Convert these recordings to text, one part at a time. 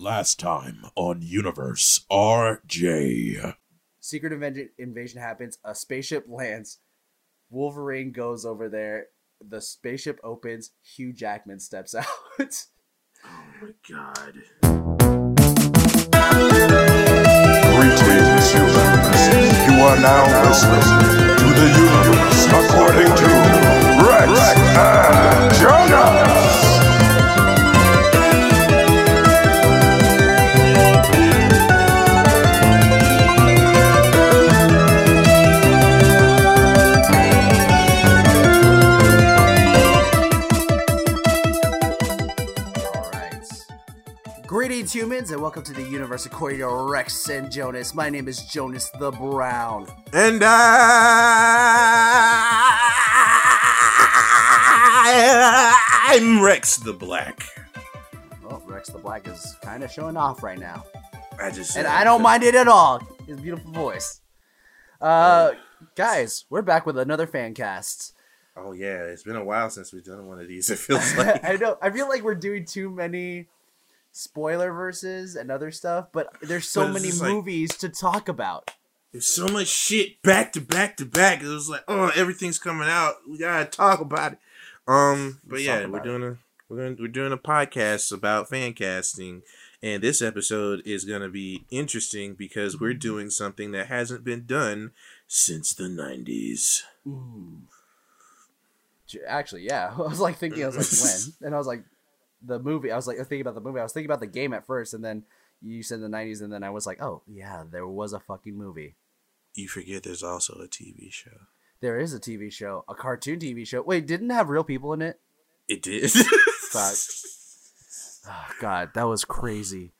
Last time on Universe RJ. Secret invasion, invasion happens. A spaceship lands. Wolverine goes over there. The spaceship opens. Hugh Jackman steps out. Oh my god. Greetings, humans. You are now listening to the universe according to Rex and Jonas. And welcome to the universe according to Rex and Jonas. My name is Jonas the Brown. And I, I'm Rex the Black. Well, Rex the Black is kind of showing off right now. I just and I don't mind it at all. His beautiful voice. Uh, guys, we're back with another fan cast. Oh yeah, it's been a while since we've done one of these. It feels like I know. I feel like we're doing too many spoiler verses and other stuff, but there's so But many just like- movies to talk about. there's so much shit back to back to back. It was like, oh, everything's coming out. We gotta talk about it. Um, but Let's yeah, we're doing a we're gonna we're doing a podcast about fan casting, and this episode is gonna be interesting because we're doing something that hasn't been done since the '90s. J- Actually, yeah. I was like thinking, I was like, when? And I was like, the movie. I was like thinking about the movie. I was thinking about the game at first, and then you said the '90s, and then I was like, oh yeah, there was a fucking movie. You forget there's also a TV show. There is a TV show, a cartoon TV show. Wait, didn't it have real people in it? It did. Fuck. Oh, God, that was crazy.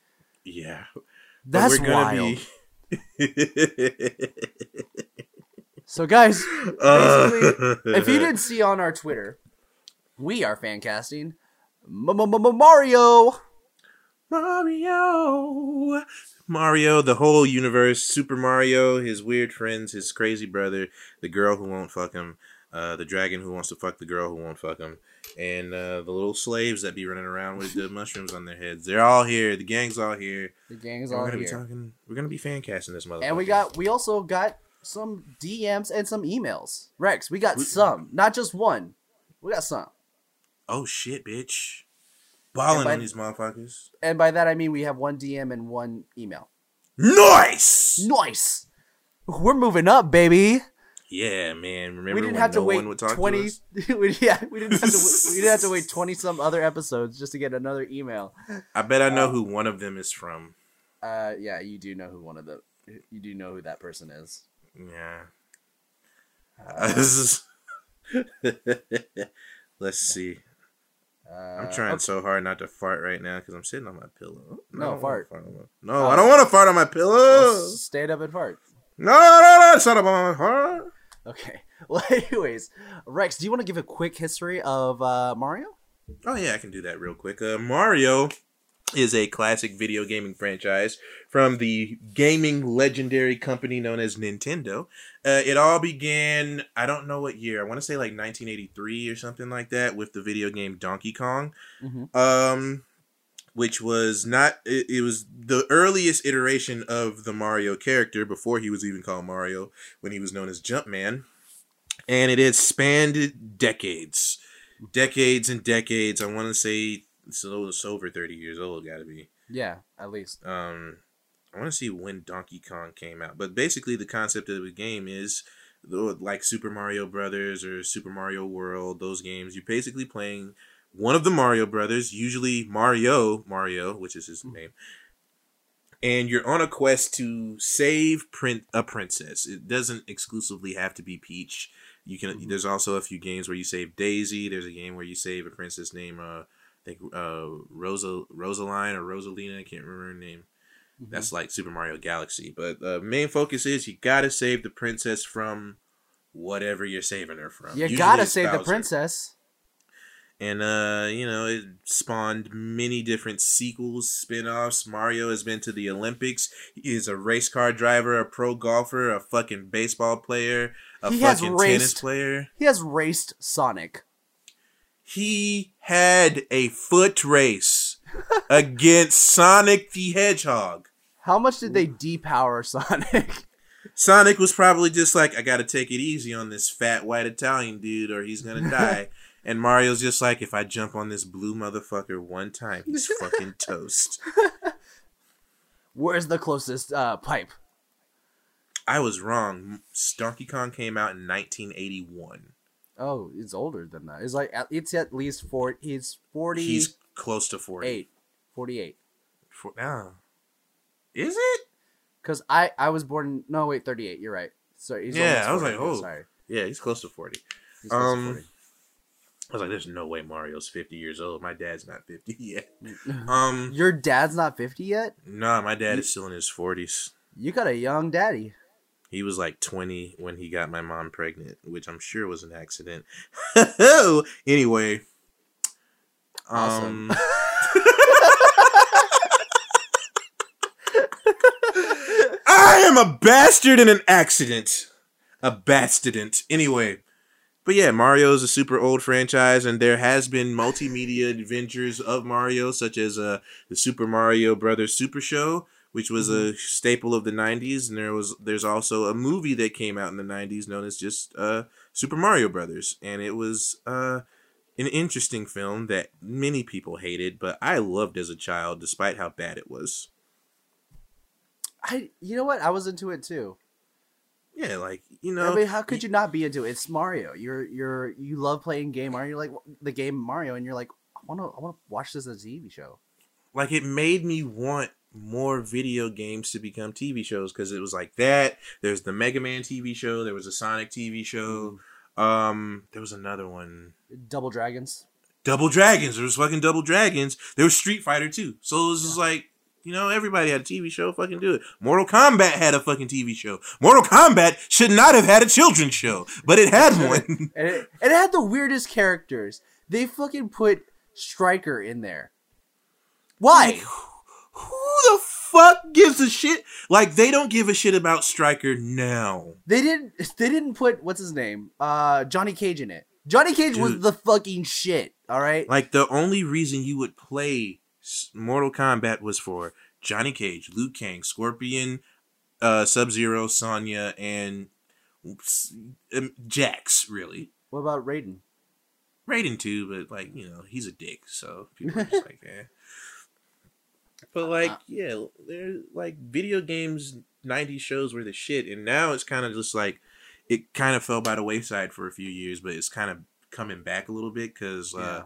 yeah. That's wild. Be... So, guys, Uh, if you didn't see on our Twitter, we are fan casting Mario. Mario, Mario, the whole universe, Super Mario, his weird friends, his crazy brother, the girl who won't fuck him, uh, the dragon who wants to fuck the girl who won't fuck him, and uh, the little slaves that be running around with the mushrooms on their heads. They're all here. The gang's all here. The gang's all we're gonna here. be talking. We're gonna be fan casting this motherfucker. And we got we also got some DMs and some emails. Rex, we got We- some, not just one. We got some. Oh shit, bitch! Balling by- on these motherfuckers. And by that I mean we have one DM and one email. Nice. Nice. We're moving up, baby. Yeah, man. Remember we didn't when have to wait one would talk to twenty. we, yeah, we didn't have to. we didn't have to wait twenty some other episodes just to get another email. I bet I know Uh, who one of them is from. Uh, yeah, you do know who one of the. You do know who that person is. Yeah. Uh, This is- Let's see. Uh, I'm trying okay. so hard not to fart right now because I'm sitting on my pillow. No, wanna fart. on my- No, I don't want to fart on my pillow. Stand up and fart. No, no, no, shut up on my heart. Okay. Well, anyways, Rex, do you want to give a quick history of uh, Mario? Oh yeah, I can do that real quick. Uh, Mario is a classic video gaming franchise from the gaming legendary company known as Nintendo. Uh, it all began, I don't know what year. I want to say like 1983 or something like that, with the video game Donkey Kong. Mhm. Um, which was not. It, it was the earliest iteration of the Mario character before he was even called Mario, when he was known as Jumpman, and it has spanned decades decades and decades. I want to say it's over 30 years old, got to be. Yeah, at least. Um, I want to see when Donkey Kong came out. But basically, the concept of the game is like Super Mario Brothers or Super Mario World, those games. You're basically playing one of the Mario Brothers, usually Mario, Mario, which is his name. And you're on a quest to save print a princess. It doesn't exclusively have to be Peach. You can. Mhm. There's also a few games where you save Daisy. There's a game where you save a princess named uh, think uh, Rosa Rosaline or Rosalina. I can't remember her name. Mhm. That's like Super Mario Galaxy. But the main focus is you gotta save the princess from whatever you're saving her from. you Usually gotta save the princess. And uh, you know, it spawned many different sequels, spin-offs. Mario has been to the Olympics. He is a race car driver, a pro golfer, a fucking baseball player, a He fucking tennis player. He has raced Sonic. He had a foot race against Sonic the Hedgehog. How much did they depower Sonic? Sonic was probably just like, I gotta take it easy on this fat white Italian dude or he's gonna die. and Mario's just like, if I jump on this blue motherfucker one time, he's fucking toast. Where's the closest uh, pipe? I was wrong. Donkey Kong came out in 1981. Oh, it's older than that. It's like it's at least four. He's forty. He's close to 40. eight. Forty-eight. For, ah. Is it? Because I I was born. No, wait, thirty-eight. You're right. Sorry. He's Yeah, I was like, oh. sorry. Yeah, he's close to 40. He's close to Um, 40. I was like, there's no way Mario's 50 years old. My dad's not 50 yet. Um, Your dad's not fifty yet. nah, my dad is still in his 40s. You got a young daddy. He was like 20 when he got my mom pregnant, which I'm sure was an accident. anyway. Awesome. Um, I am a bastard in an accident. A bastardant. Anyway. But yeah, Mario is a super old franchise, and there has been multimedia adventures of Mario, such as uh, the Super Mario Brothers Super Show, which was a staple of the '90s, and there was there's also a movie that came out in the '90s known as just uh, Super Mario Brothers, and it was uh, an interesting film that many people hated, but I loved as a child, despite how bad it was. I. You know what? I was into it too. Yeah, like you know, I mean, how could you not be into it? It's Mario. You're you're you love playing game Mario. You're like the game Mario, and you're like, I want to I want to watch this as a TV show. like it made me want more video games to become TV shows because it was like that. There's the Mega Man TV show. There was a Sonic TV show. Um, there was another one. Double Dragons. Double Dragons. There was fucking Double Dragons. There was Street Fighter too. So it was just like, you know, everybody had a TV show. Fucking do it. Mortal Kombat had a fucking TV show. Mortal Kombat should not have had a children's show, but it had one. and it, and it had the weirdest characters. They fucking put Stryker in there. Why? Who the fuck gives a shit? Like they don't give a shit about Stryker now. They didn't. They didn't put what's his name? Uh, Johnny Cage in it. Johnny Cage was the fucking shit. All right. Like the only reason you would play Mortal Kombat was for Johnny Cage, Liu Kang, Scorpion, uh, Sub Zero, Sonya, and oops, um, Jax. Really, What about Raiden? Raiden too, but like you know he's a dick, so people are just like, eh. But like, yeah, they're like video games. '90s shows were the shit, and now it's kind of just like it kind of fell by the wayside for a few years, but it's kind of coming back a little bit because Yeah. uh,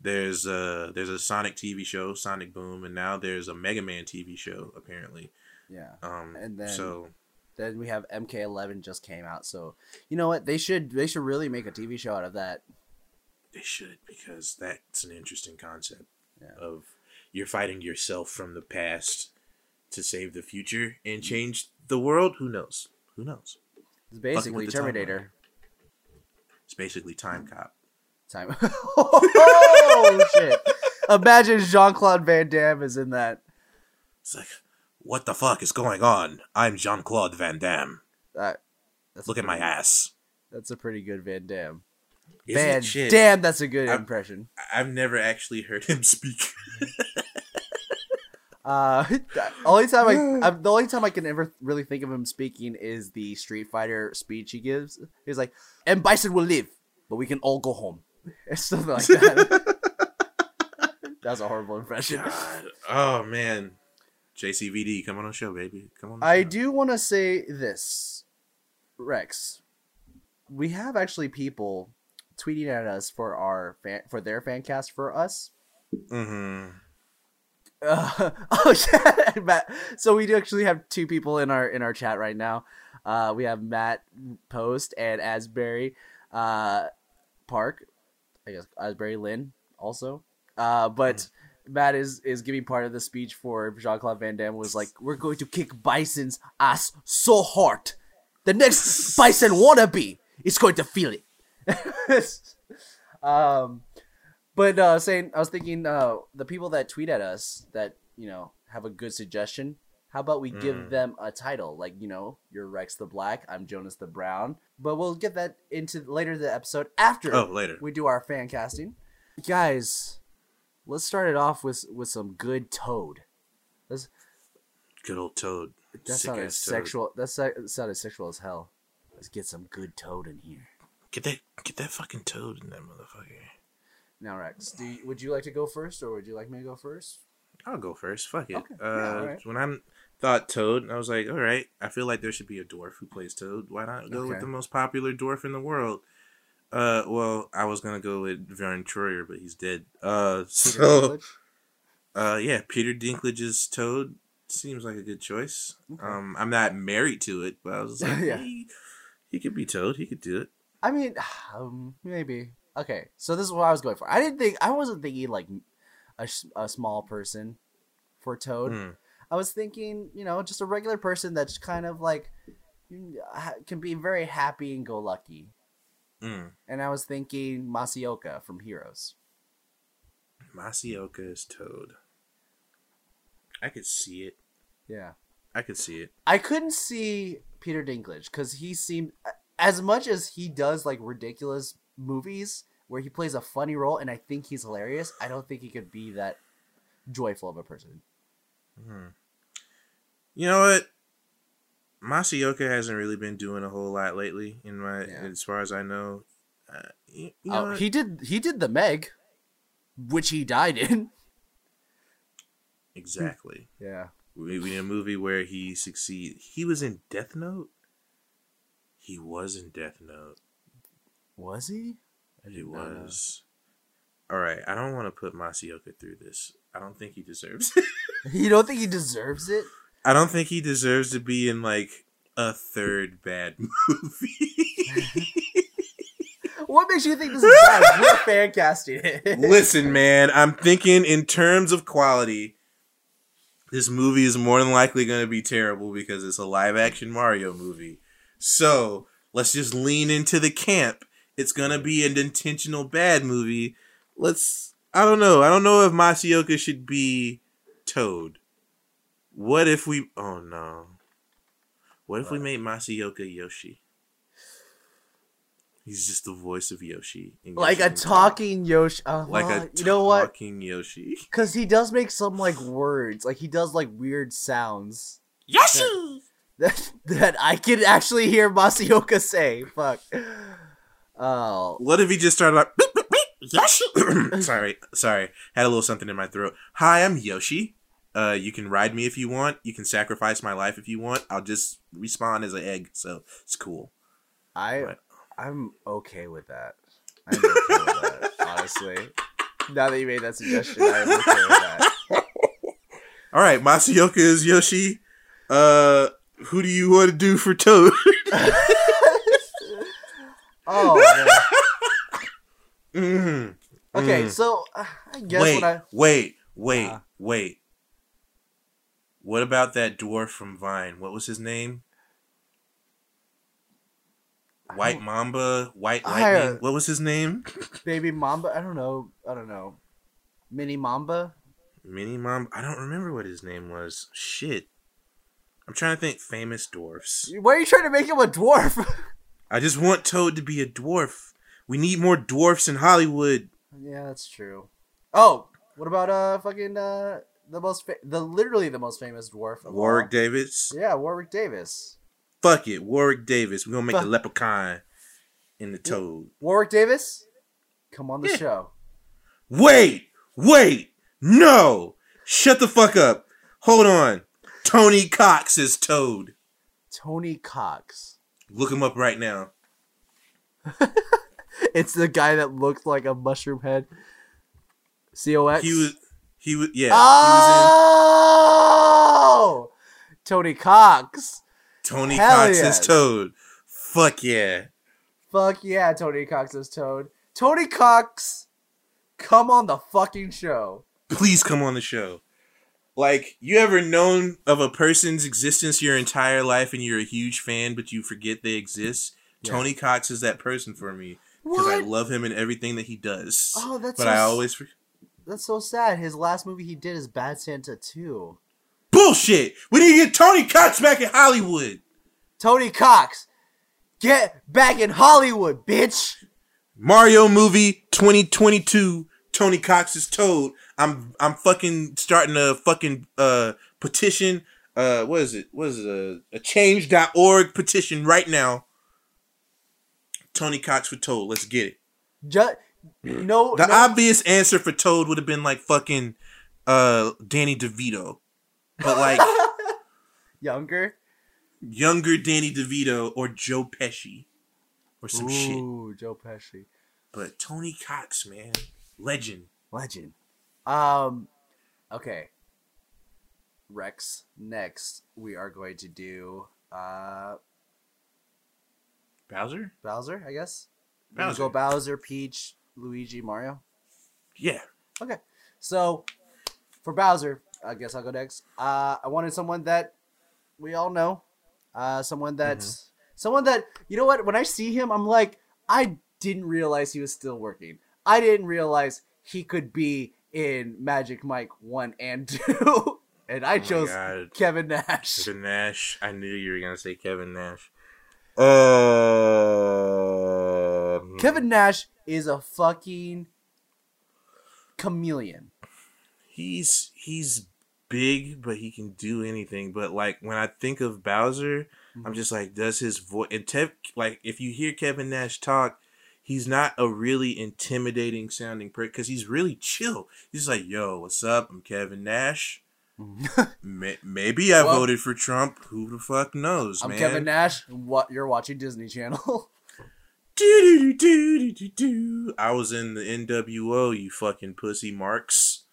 there's a there's a Sonic TV show, Sonic Boom, and now there's a Mega Man TV show apparently. Yeah. Um, And then- so Then we have MK11 just came out. So you know what? They should they should really make a TV show out of that. they should because that's an interesting concept Yeah. of you're fighting yourself from the past to save the future and change the world. Who knows? Who knows? It's basically Terminator. It's basically Time Cop. Time. oh shit! Imagine Jean Claude Van Damme is in that. It's like, what the fuck is going on? I'm Jean Claude Van Damme. that that's Look at my ass. That's a pretty good Van Damme. Isn't Van? Damn, that's a good I'm- impression. I've never actually heard him speak. Uh, the only time I, I'm, the only time I can ever really think of him speaking is the Street Fighter speech he gives. He's like, "And Bison will live, but we can all go home." It's something like that. That's a horrible impression. God. Oh man. JCVD, come on the show, baby. Come on. I do want to say this, Rex. We have actually people tweeting at us for our fan for their fan cast for us. Mhm. Uh, oh shit, Matt. So we do actually have two people in our in our chat right now. Uh, we have Matt Post and Asbury uh, Park. I guess Asbury Lynn also. Uh, but Matt is is giving part of the speech for Jean Claude Van Damme was like, "We're going to kick Bison's ass so hard, the next Bison wannabe is going to feel it." um, but uh, saying, I was thinking, uh, the people that tweet at us that you know have a good suggestion. How about we give Mm. them a title, like you know, you're Rex the Black, I'm Jonas the Brown. But we'll get that into later the episode after Oh, later. we do our fan casting. Guys, let's start it off with with some good Toad. Let's, Good old Toad. that Sick sounded ass Toad. sexual. That se- sounded sexual as hell. Let's get some good Toad in here. Get that get that fucking Toad in that motherfucker. Now, Rex, do you, would you like to go first, or would you like me to go first? I'll go first. Fuck it. Okay. Uh, Yeah, alright. When I thought Toad, I was like, all right. I feel like there should be a dwarf who plays Toad. Why not go with the most popular dwarf in the world? Uh, well, I was gonna go with Verne Troyer, but he's dead. Uh, so uh, yeah, Peter Dinklage's Toad seems like a good choice. Okay. Um, I'm not married to it, but I was like, Yeah. he, he could be Toad. He could do it. I mean, um, maybe. Okay, so this is what I was going for. I didn't think I wasn't thinking like a, a small person for Toad. Hmm. I was thinking, you know, just a regular person that's kind of like can be very happy and go lucky. Mm. And I was thinking Masi Oka from Heroes. Masi Oka is Toad. I could see it. Yeah. I could see it. I couldn't see Peter Dinklage because he seemed as much as he does like ridiculous movies where he plays a funny role and I think he's hilarious. I don't think he could be that joyful of a person. Hmm. You know what? Masi Oka hasn't really been doing a whole lot lately. In my, Yeah. as far as I know, uh, you, you know Oh, he did he did the Meg, which he died in. exactly. Yeah. we, we in a movie where he succeed. He was in Death Note. He was in Death Note. Was he? I He was. All right, I don't want to put Masi Oka through this. I don't think he deserves it. You don't think he deserves it? I don't think he deserves to be in like a third bad movie. What makes you think this is bad? We're fan casting it. Listen, man, I'm thinking in terms of quality, this movie is more than likely going to be terrible because it's a live action Mario movie. So let's just lean into the camp. It's going to be an intentional bad movie. Let's, I don't know. I don't know if Masi Oka should be Toad. What if we, oh no. What if we made Masi Oka Yoshi? He's just the voice of Yoshi. in like a talking Yoshi. Uh, like well, a you know what? talking Yoshi. Because he does make some like words, like he does like weird sounds Yoshi. that that I can actually hear Masi Oka say. Fuck. Oh, What if he just started like beep, beep, beep, Yoshi? sorry, sorry, had a little something in my throat. Hi, I'm Yoshi. Uh, you can ride me if you want. You can sacrifice my life if you want. I'll just respawn as an egg, so it's cool. I What? I'm okay with that. I'm okay with that. Honestly, now that you made that suggestion, I'm okay with that. All right, Masi Oka is Yoshi. Uh, who do you want to do for Toad? Oh. Mm. Okay, Mm. so uh, I guess wait, I wait, wait, Uh. wait. What about that dwarf from Vine? What was his name? White Mamba, White I, Lightning. uh, what was his name? baby Mamba, I don't know, I don't know, Mini Mamba. Mini Mamba. I don't remember what his name was. Shit. I'm trying to think famous dwarfs. Why are you trying to make him a dwarf? I just want Toad to be a dwarf. We need more dwarfs in Hollywood. yeah, that's true. Oh, what about uh fucking uh the most fa- the literally the most famous dwarf of Warwick all? Davis. Yeah, Warwick Davis. Fuck it, Warwick Davis. We're gonna make Fuck. the leprechaun in the Toad. Warwick Davis, come on the Yeah. show. Wait, wait, no! Shut the fuck up. Hold on. Tony Cox is Toad. Tony Cox. Look him up right now. It's the guy that looked like a mushroom head. COX. He was, he was, yeah, Oh, Tony Cox. he was in Tony hell Cox is Toad. Fuck yeah. Fuck yeah, Tony Cox is Toad. Tony Cox, come on the fucking show. Please come on the show. Like, you ever known of a person's existence your entire life and you're a huge fan, but you forget they exist? Yeah. Tony Cox is that person for me because I love him and everything that he does. Oh, that's but so I s- always for- That's so sad. His last movie he did is Bad Santa 2. bullshit. We need to get Tony Cox back in Hollywood. Tony Cox, get back in Hollywood, bitch. Mario movie 2022. Tony Cox is Toad. I'm I'm fucking starting a fucking uh petition. Uh, what is it? What is it? A, a change.org petition right now. Tony Cox for Toad. Let's get it. Ju- no, The no, obvious answer for Toad would have been like fucking uh Danny DeVito. But like younger. younger Danny DeVito or Joe Pesci or some shit. Ooh, Joe Pesci, But Tony Cox, man, legend. legend. Um, okay. Rex. Next, we are going to do uh Bowser? Bowser. I guess. Bowser. Go Bowser, Peach, Luigi, Mario. Yeah. Okay. So for Bowser, I guess I'll go next. Uh, I wanted someone that we all know. Uh, someone that's someone that you know what? When I see him, I'm like, I didn't realize he was still working. I didn't realize he could be in Magic Mike one and two, and I Oh chose. Kevin Nash. Kevin Nash. I knew you were gonna say Kevin Nash. Uh, Kevin Nash is a fucking chameleon. He's he's big, but he can do anything. But like when I think of Bowser, I'm just like, does his voice and Tev like if you hear Kevin Nash talk, he's not a really intimidating sounding prick because he's really chill. He's like, "Yo, what's up? I'm Kevin Nash. Mm-hmm. Maybe I Well- voted for Trump. Who the fuck knows, I'm man?" Kevin Nash. What you're watching Disney Channel? Do-do-do-do-do-do. I was in the NWO, you fucking pussy marks.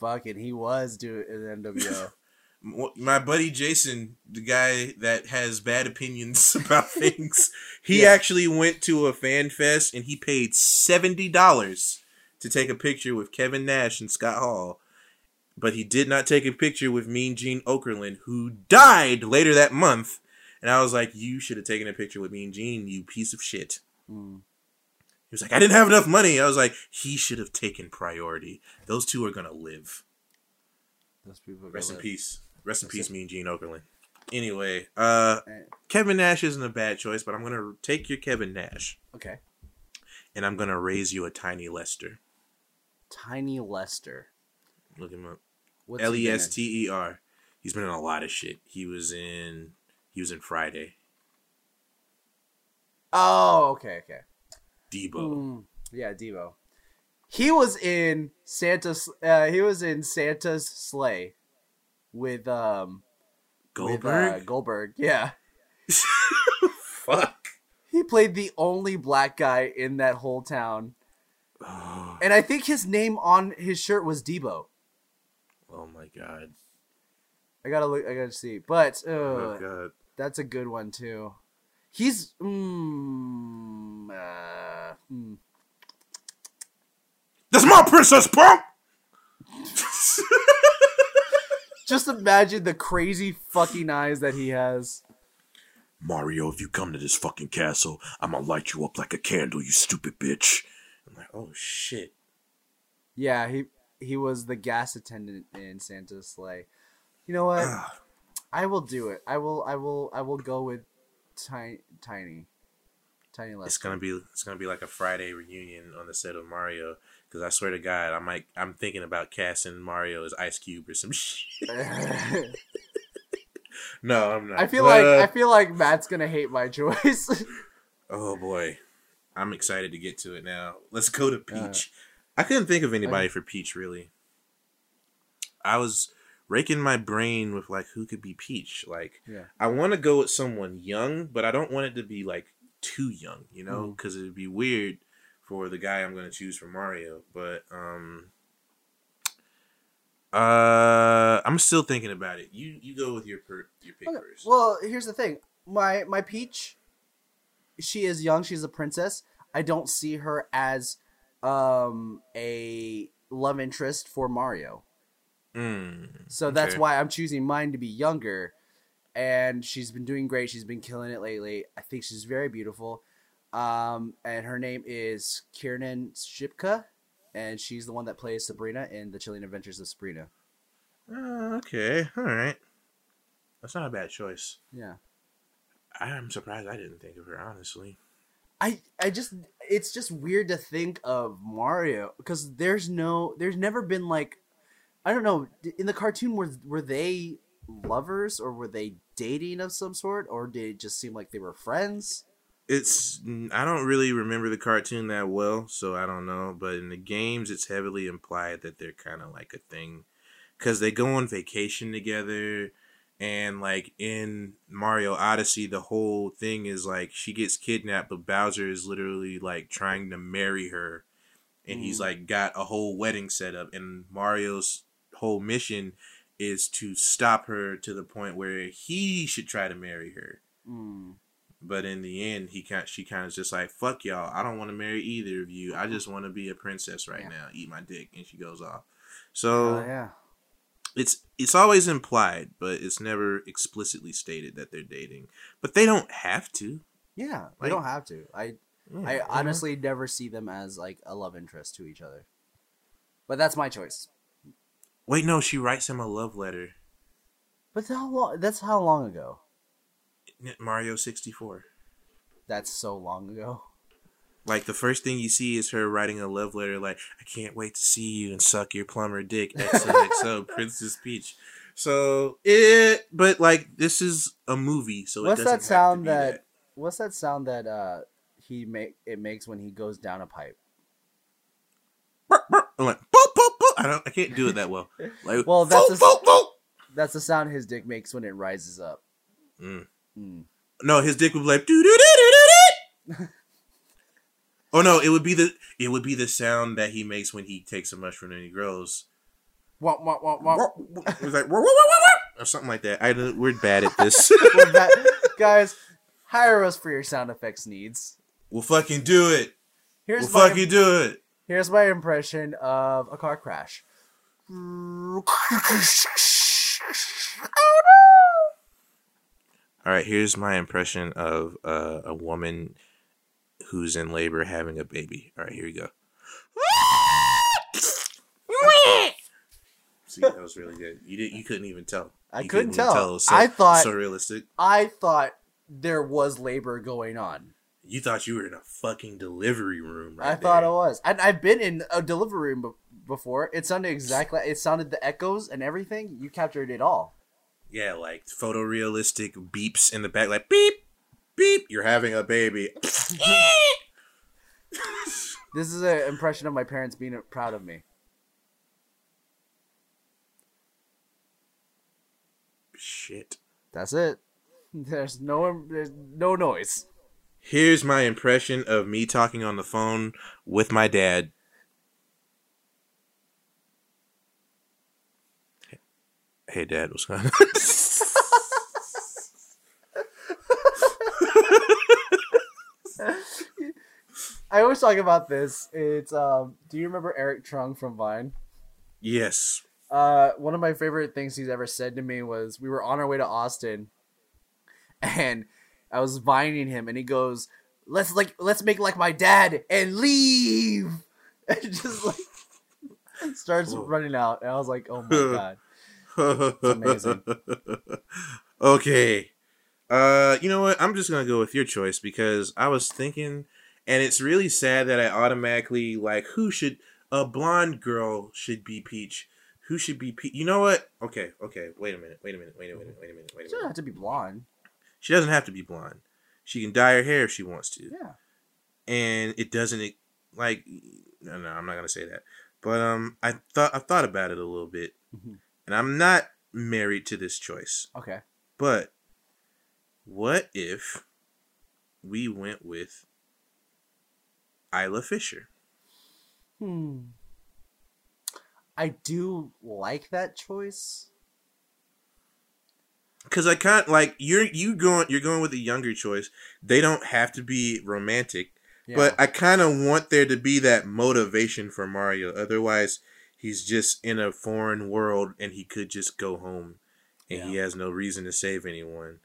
Fucking, he was doing in the NWO. My buddy Jason, the guy that has bad opinions about things, he Yeah. actually went to a fan fest and he paid seventy dollars to take a picture with Kevin Nash and Scott Hall. But he did not take a picture with Mean Gene Okerlund, who died later that month. And I was like, "You should have taken a picture with Mean Gene, you piece of shit." Mm. He was like, I didn't have enough money. I was like, he should have taken priority. Those two are gonna live. Those people. Rest in go peace. Rest in peace, it. Mean Gene Okerlund. Anyway, uh, live. Kevin Nash isn't a bad choice, but I'm gonna take your Kevin Nash Okay. and I'm gonna raise you a tiny Lester. Tiny Lester. Look him up. L E S? T E R. He's been in a lot of shit. He was in. He was in Friday. Oh, okay, okay. Debo. Mm, yeah, Debo. He was in Santa's. Uh, he was in Santa's Slay with um with, Goldberg. uh, Goldberg. Yeah, Fuck. he played the only black guy in that whole town, Oh, and I think his name on his shirt was Debo. oh my god. I gotta look. I gotta see, but uh, Oh god. that's a good one too. He's mm, uh, hmm. That's my princess punk. just imagine the crazy fucking eyes that he has. Mario, if you come to this fucking castle, I'm gonna light you up like a candle, you stupid bitch. I'm like, oh shit. Yeah, he he was the gas attendant in Santa's Slay. You know what? Ah, I will do it. I will. I will. I will go with tiny, tiny, tiny less. it's gonna be it's gonna be like a Friday reunion on the set of Mario. Because I swear to God, I might I'm thinking about casting Mario as Ice Cube or some shit. No, I'm not. I feel But, like uh, I feel like Matt's gonna hate my choice. oh boy, I'm excited to get to it now. Let's go to Uh, Peach. I couldn't think of anybody for Peach really. I was raking my brain with like who could be Peach. Like yeah. I want to go with someone young, but I don't want it to be like too young, you know, because it'd be weird for the guy I'm going to choose for Mario. But um, uh, I'm still thinking about it. You you go with your per, your pick Okay, first. Well, here's the thing. My my Peach, she is young. She's a princess. I don't see her as um a love interest for Mario. Mm, So that's okay. why I'm choosing mine to be younger. And she's been doing great. She's been killing it lately. I think she's very beautiful. Um, and her name is Kiernan Shipka, and she's the one that plays Sabrina in The Chilling Adventures of Sabrina. Uh, okay, all right. That's not a bad choice. Yeah. I'm surprised I didn't think of her honestly. I I just it's just weird to think of Mario because there's no there's never been like I don't know in the cartoon were were they lovers or were they dating of some sort or did it just seem like they were friends? It's I don't really remember the cartoon that well, so I don't know. But in the games, it's heavily implied that they're kind of like a thing because they go on vacation together and like in Mario Odyssey, the whole thing is like she gets kidnapped, but Bowser is literally like trying to marry her, and mm. he's like got a whole wedding set up, and Mario's whole mission is to stop her to the point where he should try to marry her. Mm. But in the end, he kind she kind of just like fuck y'all. I don't want to marry either of you. I just want to be a princess right yeah. now. Eat my dick, and she goes off. So uh, yeah, it's it's always implied, but it's never explicitly stated that they're dating. But they don't have to. Yeah, like, they don't have to. I yeah, I honestly never see them as like a love interest to each other. But that's my choice. Wait, no, she writes him a love letter. But how long? That's how long ago? Mario sixty four. That's so long ago. Like the first thing you see is her writing a love letter, like "I can't wait to see you and suck your plumber dick." XOXO, Princess Peach. So it, but like this is a movie, so what's that sound that, that, What's that sound that uh he make it makes when he goes down a pipe? I'm like, boop, boop, boop. I don't, I can't do it that well. Like, well, that's boop, boop, boop. that's the sound his dick makes when it rises up. Mm. Mm. No, his dick would be like, doo doo doo doo doo. Oh no, it would be the it would be the sound that he makes when he takes a mushroom and he grows. What what what what? It's like or something like that. I we're bad at this. bad. Guys, hire us for your sound effects needs. We'll fucking do it. Here's we'll my, fucking do it. Here's my impression of a car crash. oh no! All right, here's my impression of uh, a woman who's in labor having a baby. All right, here we go. See, that was really good. You didn't, You couldn't even tell. I couldn't, couldn't tell. tell. So, I thought so realistic. I thought there was labor going on. You thought you were in a fucking delivery room. Right I there. thought it was. And I've been in a delivery room before. It sounded exactly. It sounded the echoes and everything. You captured it all. Yeah, like photorealistic beeps in the back, like beep, beep, you're having a baby. this is an impression of my parents being proud of me. Shit. That's it. There's no there's no noise. Here's my impression of me talking on the phone with my dad. Hey, dad, what's going on? I always talk about this. It's um. Do you remember Eric Trung from Vine? Yes. Uh, one of my favorite things he's ever said to me was we were on our way to Austin, and I was vining him, and he goes, "Let's like let's make like my dad and leave," and just like starts Whoa. running out, and I was like, "Oh my god, amazing." okay, uh, you know what? I'm just gonna go with your choice because I was thinking and it's really sad that I automatically like who should a blonde girl should be Peach. Who should be Peach? You know what? Okay, okay. Wait a minute. Wait a minute. Wait a minute. Wait a minute. Wait a minute. She doesn't have to be blonde. She doesn't have to be blonde. She can dye her hair if she wants to. Yeah. And it doesn't like no no I'm not gonna say that. But um I thought I thought about it a little bit, mm-hmm. And I'm not married to this choice. Okay. But what if we went with Isla Fisher. Hmm. I do like that choice. Cause I can't like you're you going you're going with a younger choice. They don't have to be romantic, yeah. but I kind of want there to be that motivation for Mario. Otherwise, he's just in a foreign world and he could just go home, and yeah. he has no reason to save anyone.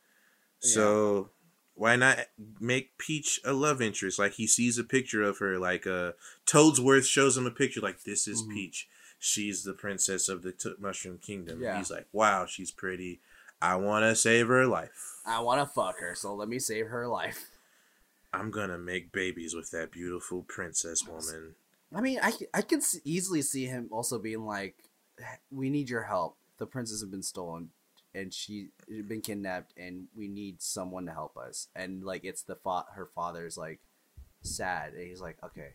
So why not make Peach a love interest? Like he sees a picture of her, like uh, Toadsworth shows him a picture, like this is mm-hmm. Peach. She's the princess of the t- Mushroom Kingdom. Yeah. He's like, wow, she's pretty. I want to save her life. I want to fuck her, so let me save her life. I'm gonna make babies with that beautiful princess woman. I mean, I could s- easily see him also being like, "We need your help. The princess has been stolen, and she has been kidnapped, and we need someone to help us." And like, it's the fa- her father's like sad, and he's like, "Okay,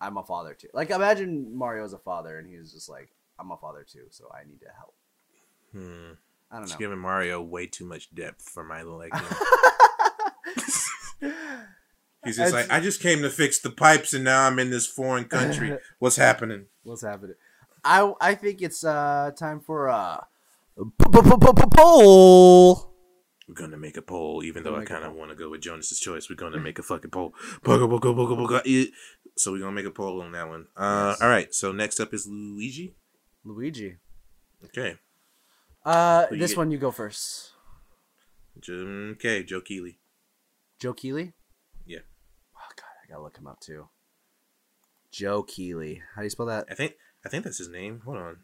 I'm a father too." Like, imagine Mario as a father, and he's just like, "I'm a father too, so I need to help." Hmm. I don't It's know. giving Mario way too much depth for my liking. He's just It's- like, I just came to fix the pipes, and now I'm in this foreign country. What's happening? What's happening? I I think it's uh time for uh poll. We're gonna make a poll, even though I kind of want to go with Jonas's choice. We're gonna make a fucking poll. So we're gonna make a poll on that one. Uh, All right. So next up is Luigi. Luigi. Okay. Uh, this get? one you go first. Okay, Joe Keeley. Joe Keeley. Yeah. Oh god, I gotta look him up too. Joe Keeley. How do you spell that? I think I think that's his name. Hold on.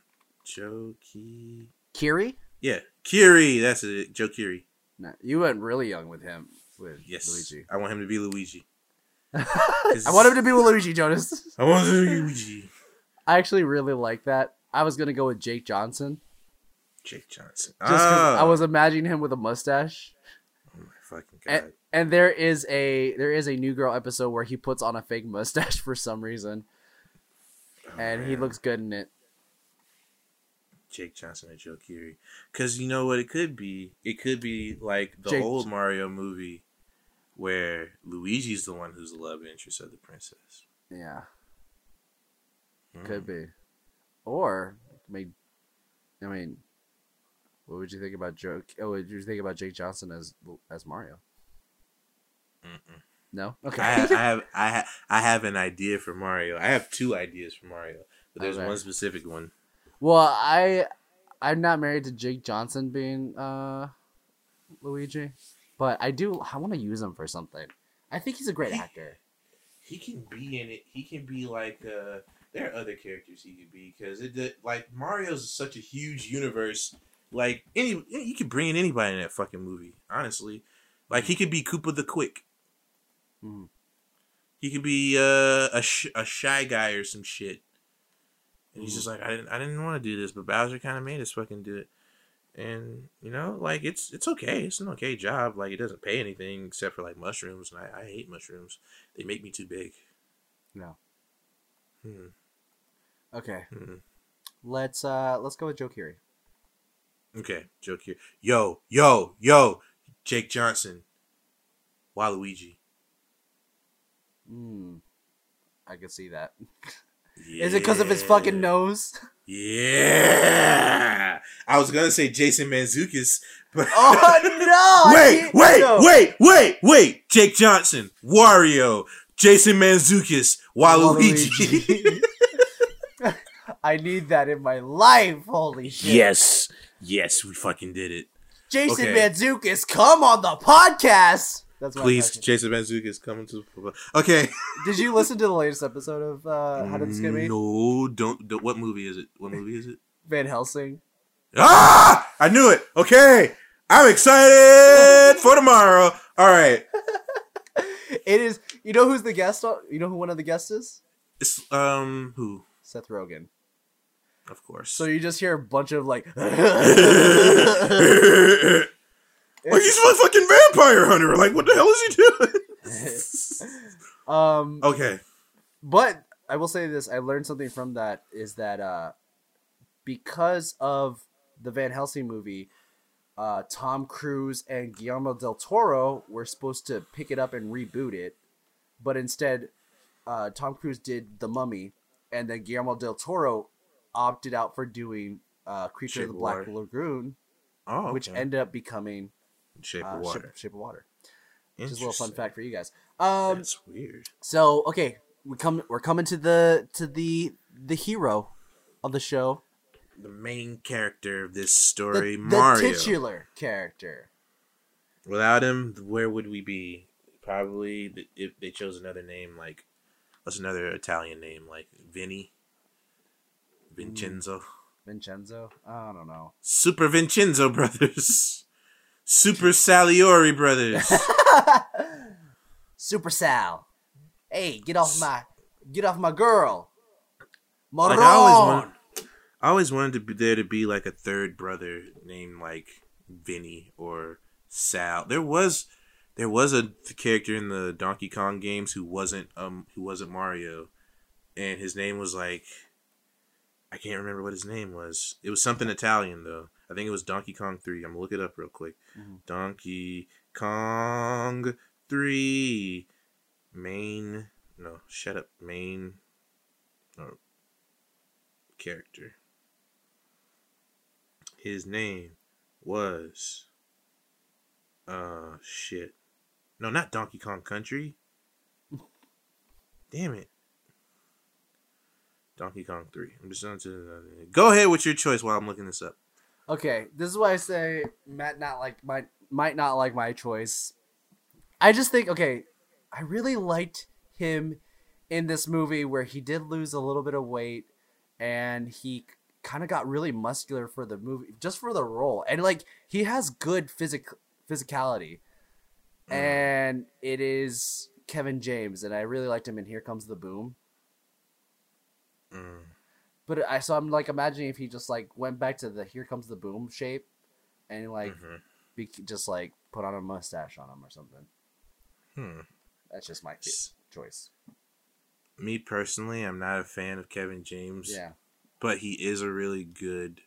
Joe Key. Keery. Yeah, Keery. That's it. Joe Keery. No, you went really young with him. With Yes. Luigi. I want him to be Luigi. I want him to be with Luigi Jonas. I want him to be Luigi. I actually really like that. I was gonna go with Jake Johnson Jake Johnson. just Ah, I was imagining him with a mustache. Fucking god. And, and there is a there is a new girl episode where he puts on a fake mustache for some reason, Oh, and he looks good in it. Jake Johnson and Joe Keery. Because you know what it could be? It could be like the Jake- old Mario movie where Luigi's the one who's the love interest of the princess. Yeah, Mm. could be, or may I mean, what would you think about Joe? Oh, what would you think about Jake Johnson as as Mario? Mm-mm. No, okay. I, have, I have I have I have an idea for Mario. I have two ideas for Mario, but there's Okay. one specific one. well, I I'm not married to Jake Johnson being uh Luigi, but I do I want to use him for something. I think he's a great actor. He can be in it. He can be like uh there are other characters he could be because it like Mario's such a huge universe. Like any you could bring in anybody in that fucking movie. Honestly, like he could be Koopa the Quick. Mhm. He could be uh, a sh- a shy guy or some shit. And he's just like I didn't I didn't want to do this, but Bowser kind of made us fucking do it. And you know, like it's it's okay. It's an okay job. Like it doesn't pay anything except for like mushrooms, and I, I hate mushrooms. They make me too big. No. Hmm. Okay, hmm. let's uh let's go with Joe Keery. Okay, Joe Keery. Yo, yo, yo, Jake Johnson. Waluigi. Hmm. I can see that. Is it because of his fucking nose? Yeah. I was gonna say Jason Mantzoukas, but Oh no! Wait, wait, no. wait, wait, wait. Jake Johnson, Wario, Jason Mantzoukas, Waluigi. Waluigi. I need that in my life. Holy shit! yes, yes, we fucking did it. Jason Okay. Mantzoukas, come on the podcast. That's Please, talking- Jason Mantzoukas, coming to the. Okay. Did you listen to the latest episode of uh, How Did This Get Me? No, don't, don't. What movie is it? What movie is it? Van Helsing. Ah! I knew it. Okay. I'm excited for tomorrow. All right. It is. You know who's the guest? on- You know who one of the guests is? It's, um, who? Seth Rogen. Of course. So you just hear a bunch of like. like he's a fucking vampire hunter. Like, what the hell is he doing? um, okay. but I will say this: I learned something from that. Is that uh, because of the Van Helsing movie, uh, Tom Cruise and Guillermo del Toro were supposed to pick it up and reboot it, but instead, uh, Tom Cruise did The Mummy, and then Guillermo del Toro opted out for doing uh, Creature Shape of the Black Water. Lagoon, Oh, which ended up becoming Shape uh, of Water. Shape, Shape of Water. Just a little fun fact for you guys. Um, That's weird. so okay, we come we're coming to the to the the hero of the show, The main character of this the, story, the Mario. titular character. Without him, where would we be? Probably if they chose another name, like what's another Italian name, like Vinny, Vincenzo, Vincenzo. I don't know. Super Vincenzo brothers, Super Saliori brothers. Super Sal. Hey, get off my get off my girl. Like, I always want, I always wanted to be there to be like a third brother named like Vinny or Sal. There was there was a character in the Donkey Kong games who wasn't um who wasn't Mario, and his name was like I can't remember what his name was. It was something Italian though. I think it was Donkey Kong Three. I'm gonna look it up real quick. Mhm. Donkey Kong Three, main no shut up main oh, character. His name was uh shit. No, not Donkey Kong Country. Damn it. Donkey Kong 3. I'm just Go ahead with your choice while I'm looking this up. Okay, this is why I say Matt not like might might not like my choice. I just think okay, I really liked him in this movie where he did lose a little bit of weight and he kind of got really muscular for the movie just for the role. And like he has good physic physicality. Mm. And it is Kevin James and I really liked him in Here Comes the Boom. Mm. But I so I'm like imagining if he just like went back to the Here Comes the Boom shape and like Mhm. be, just like put on a mustache on him or something. Hmm. That's just my S- choice. Me personally, I'm not a fan of Kevin James, Yeah. but he is a really good.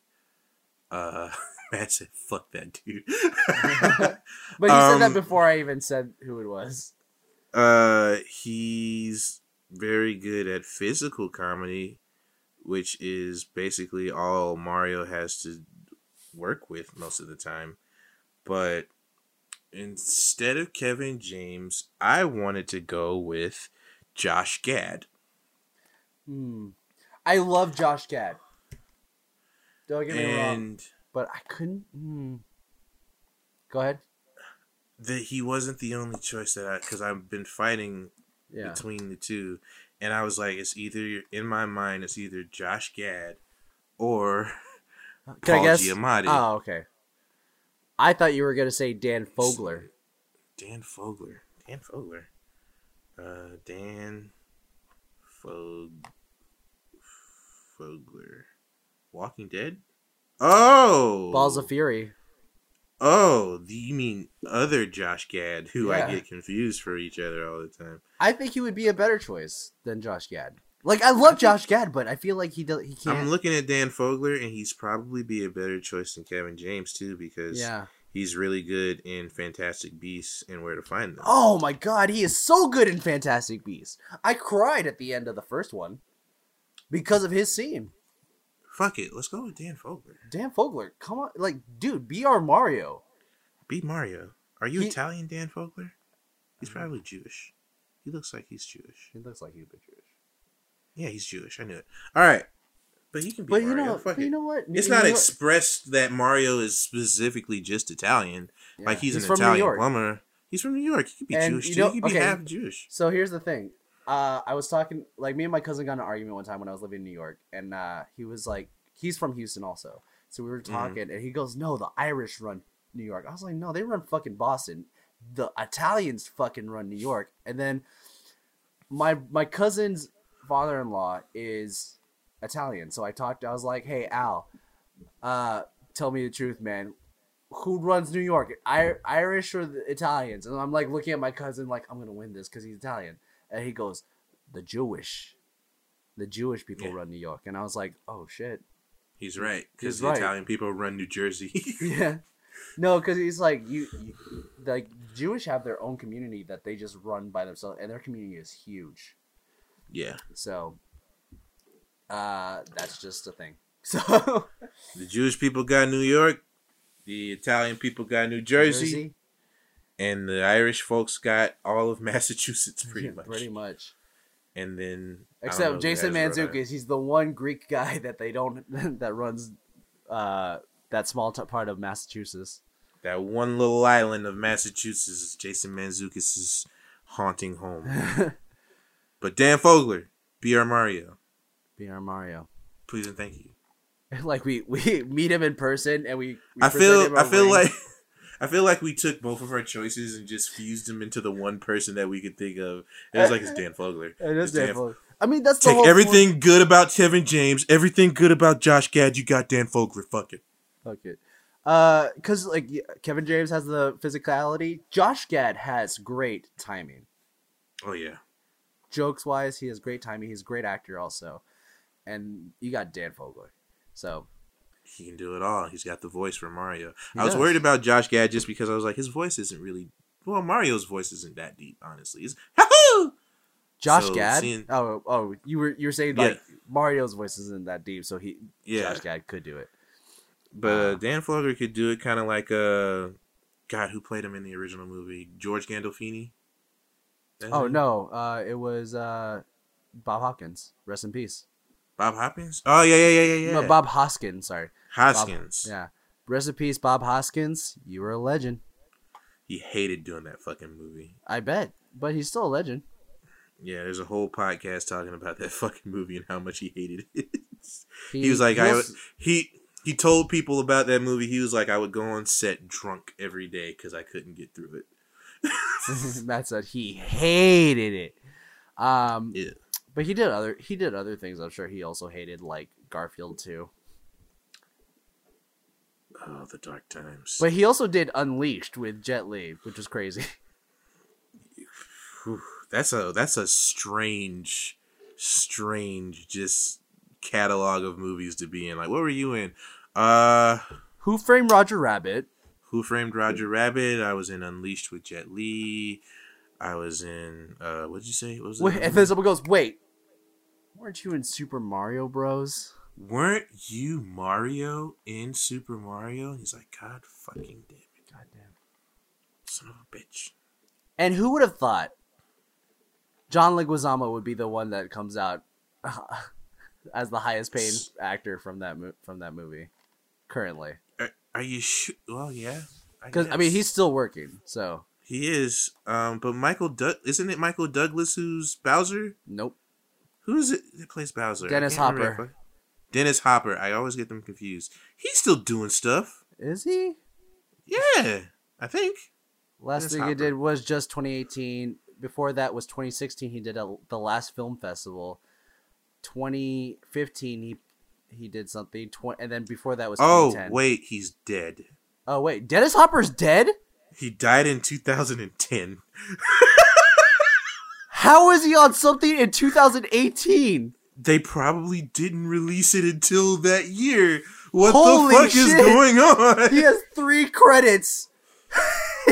Uh, Matt said, "Fuck that dude." But you said that Um, before I even said who it was. Uh, he's very good at physical comedy, which is basically all Mario has to work with most of the time. But instead of Kevin James, I wanted to go with Josh Gad. Hmm. I love Josh Gad. Don't get me wrong, but I couldn't. Hmm. Go ahead. that he wasn't the only choice that I because I've been fighting Yeah. between the two, and I was like, it's either in my mind, it's either Josh Gad or Can I Paul guess? Giamatti. Oh, okay. I thought you were gonna say Dan Fogler. Dan Fogler. Dan Fogler. Uh, Dan Fog Fogler. Walking Dead. Oh, Balls of Fury. Oh, you mean other Josh Gad, who Yeah. I get confused for each other all the time. I think he would be a better choice than Josh Gad. Like I love Josh Gad, but I feel like he does. He can't. I'm looking at Dan Fogler, and he's probably be a better choice than Kevin James too, because yeah. he's really good in Fantastic Beasts and Where to Find Them. Oh my god, he is so good in Fantastic Beasts. I cried at the end of the first one because of his scene. Fuck it, let's go with Dan Fogler. Dan Fogler, come on, like, dude, be our Mario. Be Mario. Are you He- Italian, Dan Fogler? He's mm-hmm. probably Jewish. He looks like he's Jewish. He looks like he's Jewish. Yeah, he's Jewish. I knew it. All right, but he can be But you Mario. know, Fuck but you know what? It's You not know what? expressed that Mario is specifically just Italian. Yeah. Like he's, an from New Italian plumber. He's from New York. He could be And Jewish you too. know- he could be okay. half Jewish. So here's the thing. Uh, I was talking, like, me and my cousin got in an argument one time when I was living in New York, and uh, he was like, he's from Houston also. So we were Mm-hmm. talking, and he goes, "No, the Irish run New York." I was like, "No, they run fucking Boston. The Italians fucking run New York." And then my my cousin's father-in-law is Italian, so I talked. I was like, "Hey, Al, uh, tell me the truth, man. Who runs New York? I- Irish or the Italians?" And I'm like looking at my cousin, like I'm gonna win this because he's Italian, and he goes, "The Jewish." The Jewish people Yeah. run New York, and I was like, "Oh shit!" He's right because the right. Italian people run New Jersey. Yeah. No, because he's like you, you, like Jewish have their own community that they just run by themselves, and their community is huge. yeah, So, uh, that's just a thing. So the Jewish people got New York. The Italian people got New Jersey, and the Irish folks got all of Massachusetts, pretty much. pretty much. And then I don't know Except Jason Mantzoukas, he's the one Greek guy that they don't that runs uh that small t- part of Massachusetts. That one little island of Massachusetts is Jason Mantzoukas' haunting home. but Dan Fogler, be our Mario. Be our Mario. Please and thank you. Like we we meet him in person and we. we I feel I feel ring. like I feel like we took both of our choices and just fused them into the one person that we could think of. It was like it's Dan Fogler. It is Dan- Dan Fogler. I mean, that's the Take everything good about Kevin James, everything good about Josh Gad. You got Dan Fogler. Fuck it. Fuck it. Uh, cause like Kevin James has the physicality. Josh Gad has great timing. Oh yeah. Jokes wise, he has great timing. He's a great actor also, and you got Dan Fogler. So He can do it all. He's got the voice for Mario. He I was does. worried about Josh Gad just because I was like, his voice isn't really. Well, Mario's voice isn't that deep, honestly. It's "Hahoo!" Josh So, Gad. seeing- Oh, oh, you were you were saying Yeah. like Mario's voice isn't that deep, so he Yeah, Josh Gad could do it. but uh, Wow. Dan Fogler could do it kind of like uh, God, who played him in the original movie? George Gandolfini. That Oh him? no, uh, it was uh, Bob Hopkins. Rest in peace. Bob Hoppins. Oh yeah, yeah, yeah, yeah, yeah. No, Bob Hoskins. Sorry. Bob- Hoskins. yeah. Rest in peace, Bob Hoskins. You were a legend. He hated doing that fucking movie. I bet, but he's still a legend. Yeah, there's a whole podcast talking about that fucking movie and how much he hated it. He, He was like, I was- he he told people about that movie. He was like, I would go on set drunk every day because I couldn't get through it. That's what he hated it. Um, Yeah. But he did other he did other things. I'm sure he also hated like Garfield too. Oh, the dark times. But he also did Unleashed with Jet Li, which was crazy. That's a that's a strange, strange just catalog of movies to be in. Like, what were you in? Uh, Who Framed Roger Rabbit? Who Framed Roger Rabbit? I was in Unleashed with Jet Li. I was in uh, what did you say? What was Wait, it? and then someone goes, "Wait, weren't you in Super Mario Bros?" Weren't you Mario in Super Mario? He's like, God fucking damn it, Goddamn. son of a bitch. And who would have thought John Leguizamo would be the one that comes out as the highest paid actor from that mo- from that movie currently? Are, are you sure? Well, yeah. Because I mean, he's still working. So he is. Um, but Michael, Doug isn't it Michael Douglas who's Bowser? nope. Who is it that plays Bowser? Dennis remember Hopper. Dennis Hopper. I always get them confused. He's still doing stuff. Is he? Yeah, I think. Last Dennis thing he did was just 2018. Before that was 2016. He did a, the last film festival. 2015 he he did something. Tw- and then before that was Oh wait, he's dead. Oh wait, Dennis Hopper's dead. He died in 2010. How is he on something in 2018? They probably didn't release it until that year. What Holy the fuck is going on? He has three credits.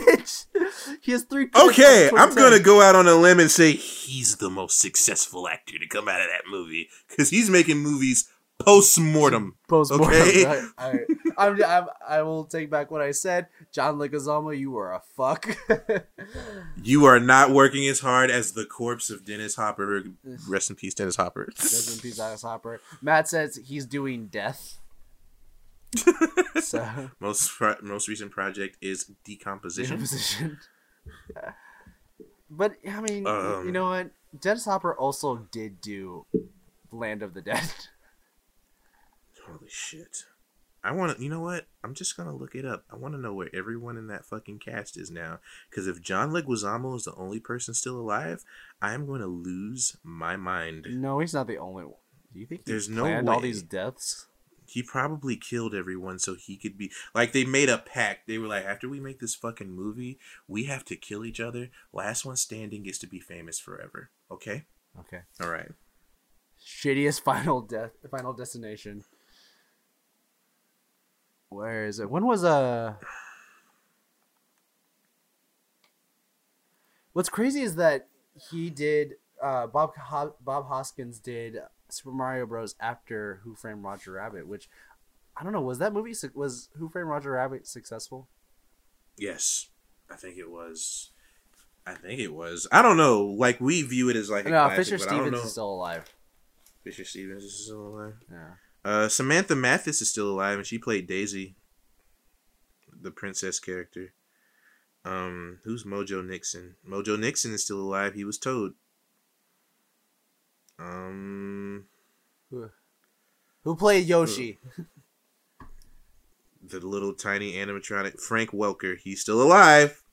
he has three. Credits Okay, I'm gonna go out on a limb and say he's the most successful actor to come out of that movie because he's making movies post mortem. Post-mortem. Okay. All right, right. I'm, I'm, I will take back what I said. John Leguizamo, you were a fuck. You are not working as hard as the corpse of Dennis Hopper. Rest in peace, Dennis Hopper. Rest in peace, Dennis Hopper. Matt says he's doing death. so most pro- most recent project is Decomposition. position. but I mean, Um, you know what? Dennis Hopper also did do Land of the Dead. Holy shit! I want to. You know what? I'm just gonna look it up. I want to know where everyone in that fucking cast is now. Because if John Leguizamo is the only person still alive, I am going to lose my mind. No, he's not the only one. Do you think he There's no planned all these deaths? He probably killed everyone so he could be like they made a pact. They were like, after we make this fucking movie, we have to kill each other. Last one standing gets to be famous forever. Okay, Okay. all right. Shittiest final death, final destination. Where is it? When was uh What's crazy is that he did uh Bob Ho- Bob Hoskins did Super Mario Bros after Who Framed Roger Rabbit, which I don't know, was that movie was Who Framed Roger Rabbit successful? Yes, I think it was. I think it was. I don't know. Like we view it as like a No, classic, Fisher but I don't Stevens is still alive. Fisher Stevens is still alive. Yeah. Uh, Samantha Mathis is still alive, and she played Daisy, the princess character. Um, who's Mojo Nixon? Mojo Nixon is still alive. He was Toad. Um, Who played Yoshi? the little tiny animatronic Frank Welker. He's still alive,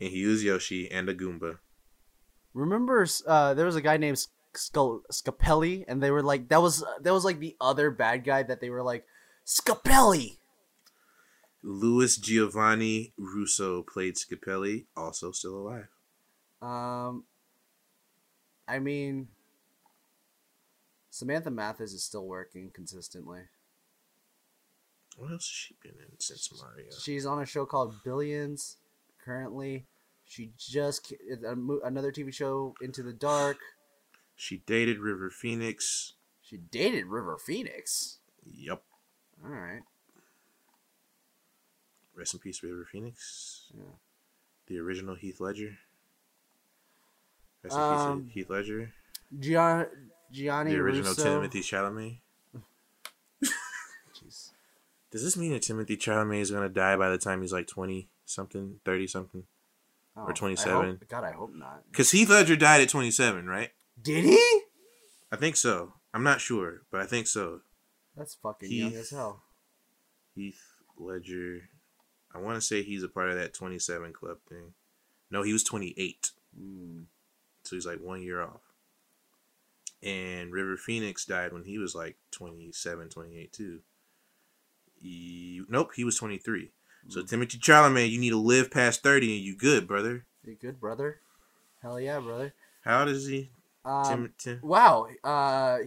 and he was Yoshi and a Goomba. Remember, uh, there was a guy named Sc- Scapelli, and they were like, that was that was like the other bad guy that they were like, Scapelli. Louis Giovanni Russo played Scapelli, also still alive. Um, I mean, Samantha Mathis is still working consistently. What else has she been in since Mario? She's on a show called Billions currently. She just another TV show Into the Dark. She dated River Phoenix. She dated River Phoenix. Yep. All right. Rest in peace, River Phoenix. Yeah. The original Heath Ledger. Rest in Um, peace, Heath Ledger. Gian- Gianni The original Russo. Timothy Chalamet. Jeez. Does this mean that Timothy Chalamet is gonna die by the time he's like twenty something, thirty something? Oh, Or 27. hope- God, I hope not. Because Heath Ledger died at twenty seven, right? Did he? I think so. I'm not sure, but I think so. That's fucking young as hell. Heath Ledger. I want to say he's a part of that 27 club thing. No, he was 28. Mm. So he's like one year off. And River Phoenix died when he was like 27, 28 too. He, nope, he was 23. So Timothy Chalamet, you need to live past 30 and you good, brother. You good, brother? Hell yeah, brother. How is he? Um, Tim, Tim? Wow. Uh,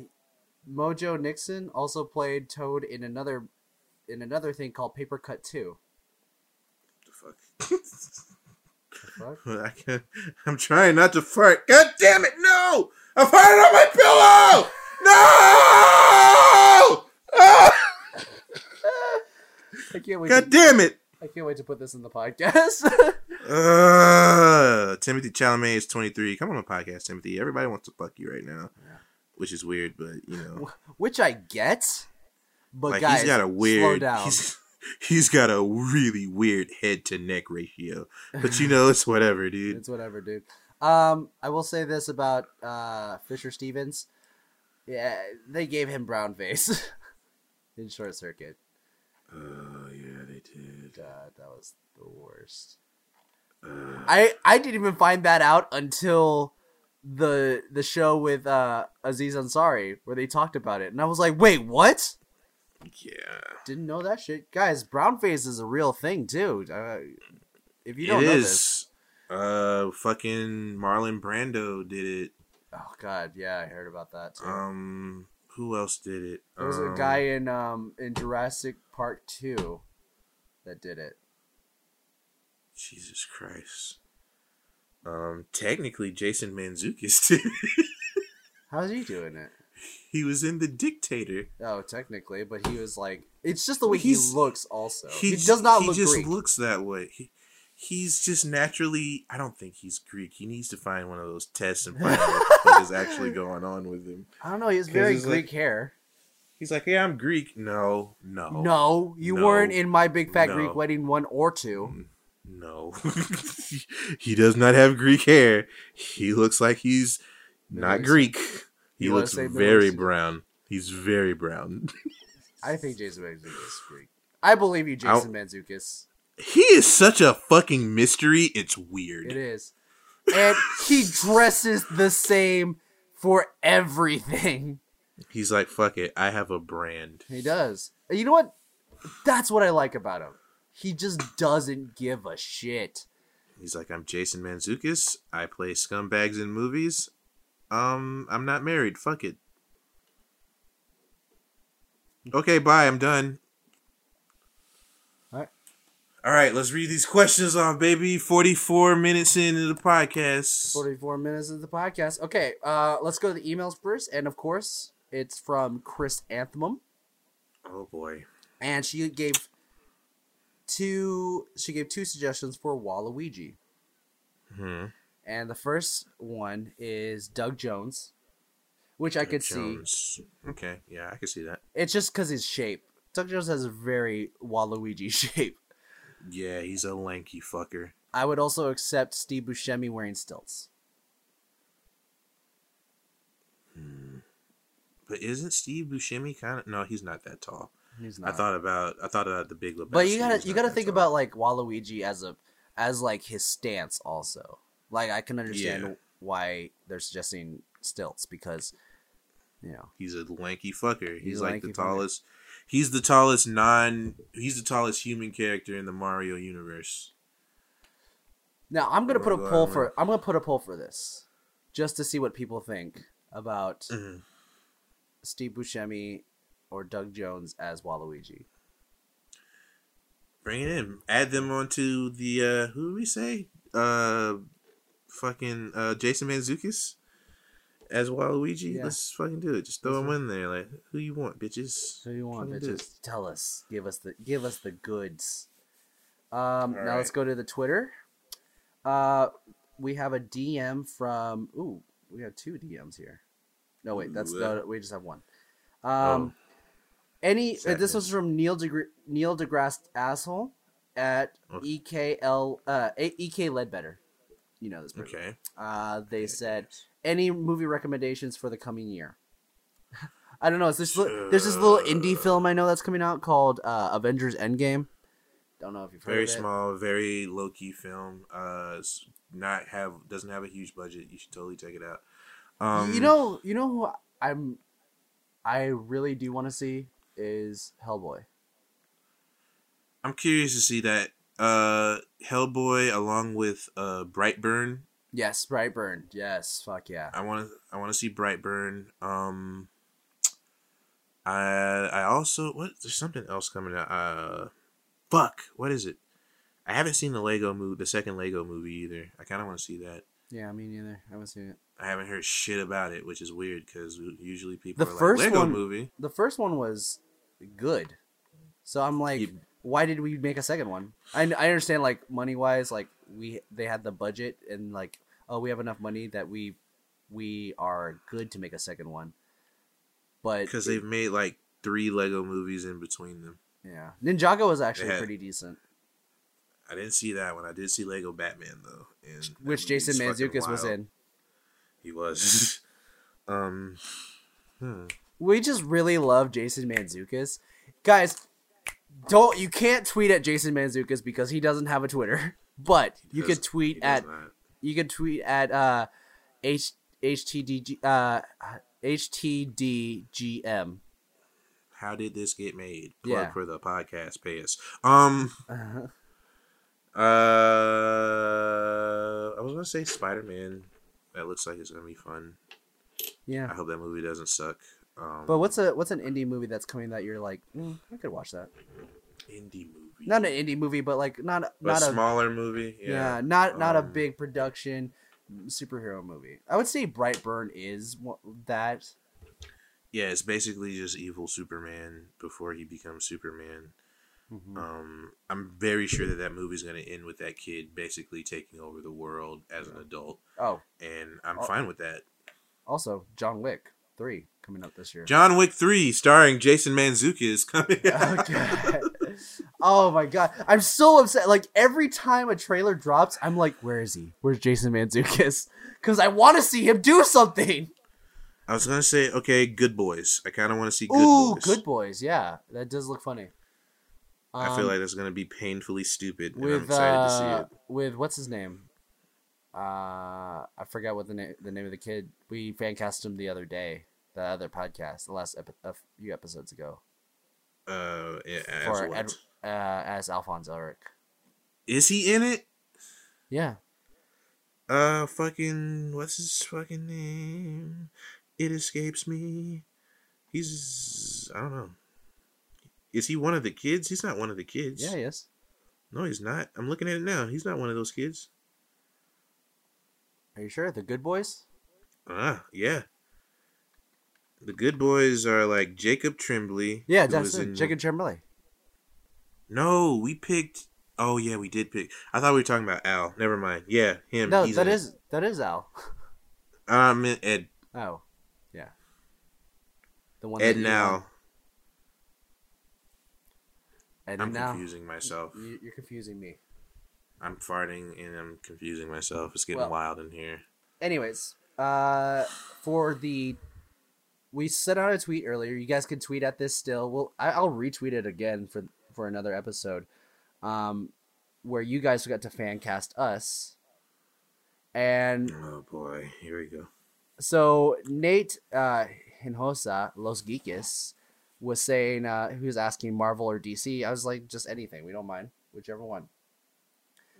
Mojo Nixon also played Toad in another in another thing called Paper Cut Two. The fuck? Fuck. I can't, I'm trying not to fart. God damn it, no! I farted on my pillow! No! Ah! I can't wait. God To, damn it! I can't wait to put this in the podcast. Uh, Timothy Chalamet is 23. Come on the podcast, Timothy. Everybody wants to fuck you right now, Yeah. which is weird, but you know, Which I get, but like guys, he's got a slow weird. down. He's, he's got a really weird head to neck ratio, but you know, it's whatever, dude. It's whatever, dude. Um, I will say this about uh Fisher Stevens. Yeah, they gave him brown face in Short Circuit. Did. God, that was the worst. I I didn't even find that out until the the show with uh Aziz Ansari where they talked about it, and I was like, wait, what? yeah. Didn't know that shit, guys. Brown face is a real thing too. Uh, if you don't know this. Uh, fucking Marlon Brando did it. oh god, yeah, I heard about that too. Um, who else did it? There was um, a guy in um in Jurassic Park two that did it. Jesus Christ. Um, technically, Jason Mantzoukas did. How's he doing it? he was in The Dictator. Oh, technically, but he was like, it's just the way he looks. Also, he, He, does not he look just Greek. looks that way. He, he's just naturally. I don't think he's Greek. He needs to find one of those tests and find out what is actually going on with him. I don't know. He has very Greek like- hair. He's like, "Hey, I'm Greek." No, no, No, you No. weren't in my big fat No. Greek wedding one or two. Mm, no. he does not have Greek hair. He looks like he's Middle not Eastern. Greek. He You looks very brown. He's very brown. I think Jason Mantzoukas is Greek. I believe you, Jason Mantzoukas. he is such a fucking mystery. It's weird. It is, and he dresses the same for everything. He's like, fuck it. I have a brand. He does. You know what? That's what I like about him. He just doesn't give a shit. He's like, I'm Jason Mantzoukas. I play scumbags in movies. Um, I'm not married. Fuck it. Okay, bye. I'm done. Alright. All right, let's read these questions off, baby. 44 minutes into the podcast. 44 minutes of the podcast. Okay, uh, let's go to the emails first. And of course, it's from Chris Anthem. Oh boy. And she gave two she gave two suggestions for Waluigi. Hmm. And the first one is Doug Jones, which I could see. Jones. Okay, yeah, I could see that. It's just because his shape. Doug Jones has a very Waluigi shape. Yeah, he's a lanky fucker. I would also accept Steve Buscemi wearing stilts. But isn't Steve Buscemi kind of? No, he's not that tall. He's not. I thought about I thought about the Big Lebowski. but you gotta you gotta think tall. about like Waluigi as a as like his stance also. Like I can understand Yeah. why they're suggesting stilts because you know He's a lanky fucker. He's, He's like the fucker. tallest. He's the tallest non. He's the tallest human character in the Mario universe. Now I'm gonna put a poll for I'm gonna put a poll for this, just to see what people think about Mhm. Steve Buscemi or Doug Jones as Waluigi. Bring it in. Add them onto the. uh Who do we say? Uh, fucking uh Jason Mantzoukas as Waluigi. Yeah. Let's fucking do it. Just throw him in there. Like who you want, bitches? Who you want, Fucking bitches? Tell us. Give us the give us the goods. Um, now Alright. let's go to the Twitter. Uh, we have a DM from. Ooh, we have two DMs here. No wait, that's no. We just have one. Um, any uh, this was from Neil DeGr- Neil deGrasse asshole at Okay. EKL uh EK Ledbetter. You know this Oh, person. okay. Uh, they said any movie recommendations for the coming year. I don't know. It's this li- there's this little indie film I know that's coming out called uh, Avengers Endgame. Don't know if you've heard Very of it. small, very low key film. Uh, not have doesn't have a huge budget. You should totally check it out. Um, you know, you know who I'm. I really do want to see is Hellboy. I'm curious to see that uh Hellboy along with uh Brightburn. Yes, Brightburn. Yes, fuck yeah. I want to I want to see Brightburn. Um I I also what there's something else coming out. Uh fuck, what is it? I haven't seen the Lego movie, the second Lego movie either. I kind of want to see that. Yeah, me neither. I haven't seen it. I haven't heard shit about it, which is weird because usually people The are first like Lego one- movie. The first one was good, so I'm like, You- why did we make a second one? I, I understand like money wise, like we they had the budget and like oh we have enough money that we we are good to make a second one, but because they've made like three Lego movies in between them. yeah Ninjago was actually had- pretty decent, I didn't see that one. I did see Lego Batman though, and which Jason Mantzoukas was in. He was. um, hmm. We just really love Jason Mantzoukas, guys. Don't you can't tweet at Jason Mantzoukas because he doesn't have a Twitter, but you could tweet at not. you could tweet at uh h htdg uh htdgm How did this get made? Plug Yeah. for the podcast. Pay us. Um. Uh, I was gonna say Spider Man. That looks like it's gonna be fun. Yeah. I hope that movie doesn't suck. Um, but what's a what's an indie movie that's coming that you're like mm, i could watch that indie movie? not an indie movie but like not a not a smaller movie. yeah, Yeah. not not a um, big production superhero movie i would say brightburn is that Yeah, it's basically just evil Superman before he becomes Superman. Mhm. Um, I'm very sure that that movie's going to end with that kid basically taking over the world as an adult, oh and I'm Oh. fine with that. also john wick 3 coming up this year John Wick Three, starring Jason Mantzoukas, coming Oh, out. God. oh my god i'm so upset like every time a trailer drops i'm like where is he where's jason mantzoukas because i want to see him do something I was gonna say, okay, Good Boys. I kind of want to see Good ooh Boys. good boys yeah that does look funny I feel Um, like that's gonna be painfully stupid, and I'm with excited to see uh, it. with what's his name uh i forgot what the name the name of the kid we fan cast him the other day the other podcast the last epi- a few episodes ago Uh, yeah, as for what? Ed, uh as alphonse eric Is he in it? yeah Uh, fucking, what's his fucking name? It escapes me. He's, I don't know. Is he one of the kids? He's not one of the kids. yeah yes No, he's not. I'm looking at it now. He's not one of those kids. are you sure the good boys Ah, yeah. The good boys are like Jacob Tremblay. Yeah, that's it. in- Jacob Tremblay. No, we picked. Oh yeah, we did pick. I thought we were talking about Al. Never mind. Yeah, him. No, that it. is that is Al. I meant Ed. Oh, yeah. The one Ed now. Want. Ed I'm now. confusing myself. You- You're confusing me. I'm farting and I'm confusing myself. It's getting Well- wild in here. Anyways, uh, for the we sent out a tweet earlier. You guys can tweet at this still. Well, I, I'll retweet it again for for another episode, um, where you guys got to fan cast us. And Oh boy, here we go. so Nate uh, Hinojosa Los Geekes was saying uh, he was asking Marvel or DC. I was like, just anything. We don't mind, whichever one.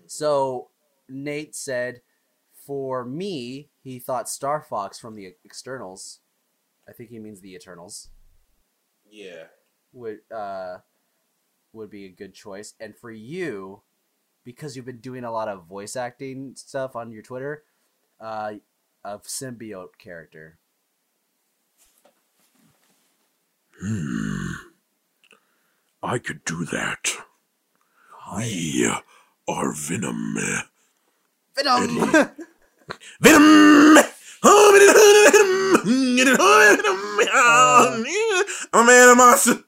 So Nate said, for me, he thought Star Fox from the Externals. I think he means the Eternals Yeah. would uh would be a good choice. And for you, because you've been doing a lot of voice acting stuff on your Twitter, uh, of symbiote character. Hmm. I could do that. We are Venom. Venom. Venom! Oh, Venom! Oh, I'm a man, a monster.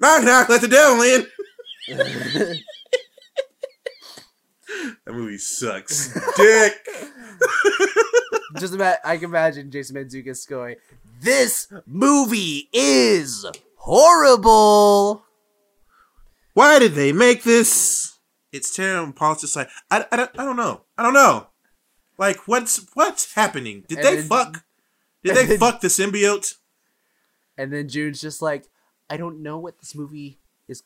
Knock, knock, let the devil in. That movie sucks. Dick. Just about, I can imagine Jason Mantzoukas going, "This movie is horrible." Why did they make this? It's terrible. And Paul's just like, I, I, don't, I don't know. I don't know. Like, what's what's happening? Did And they then- fuck? Did they then- fuck the symbiote? And then June's just like, "I don't know what this movie is.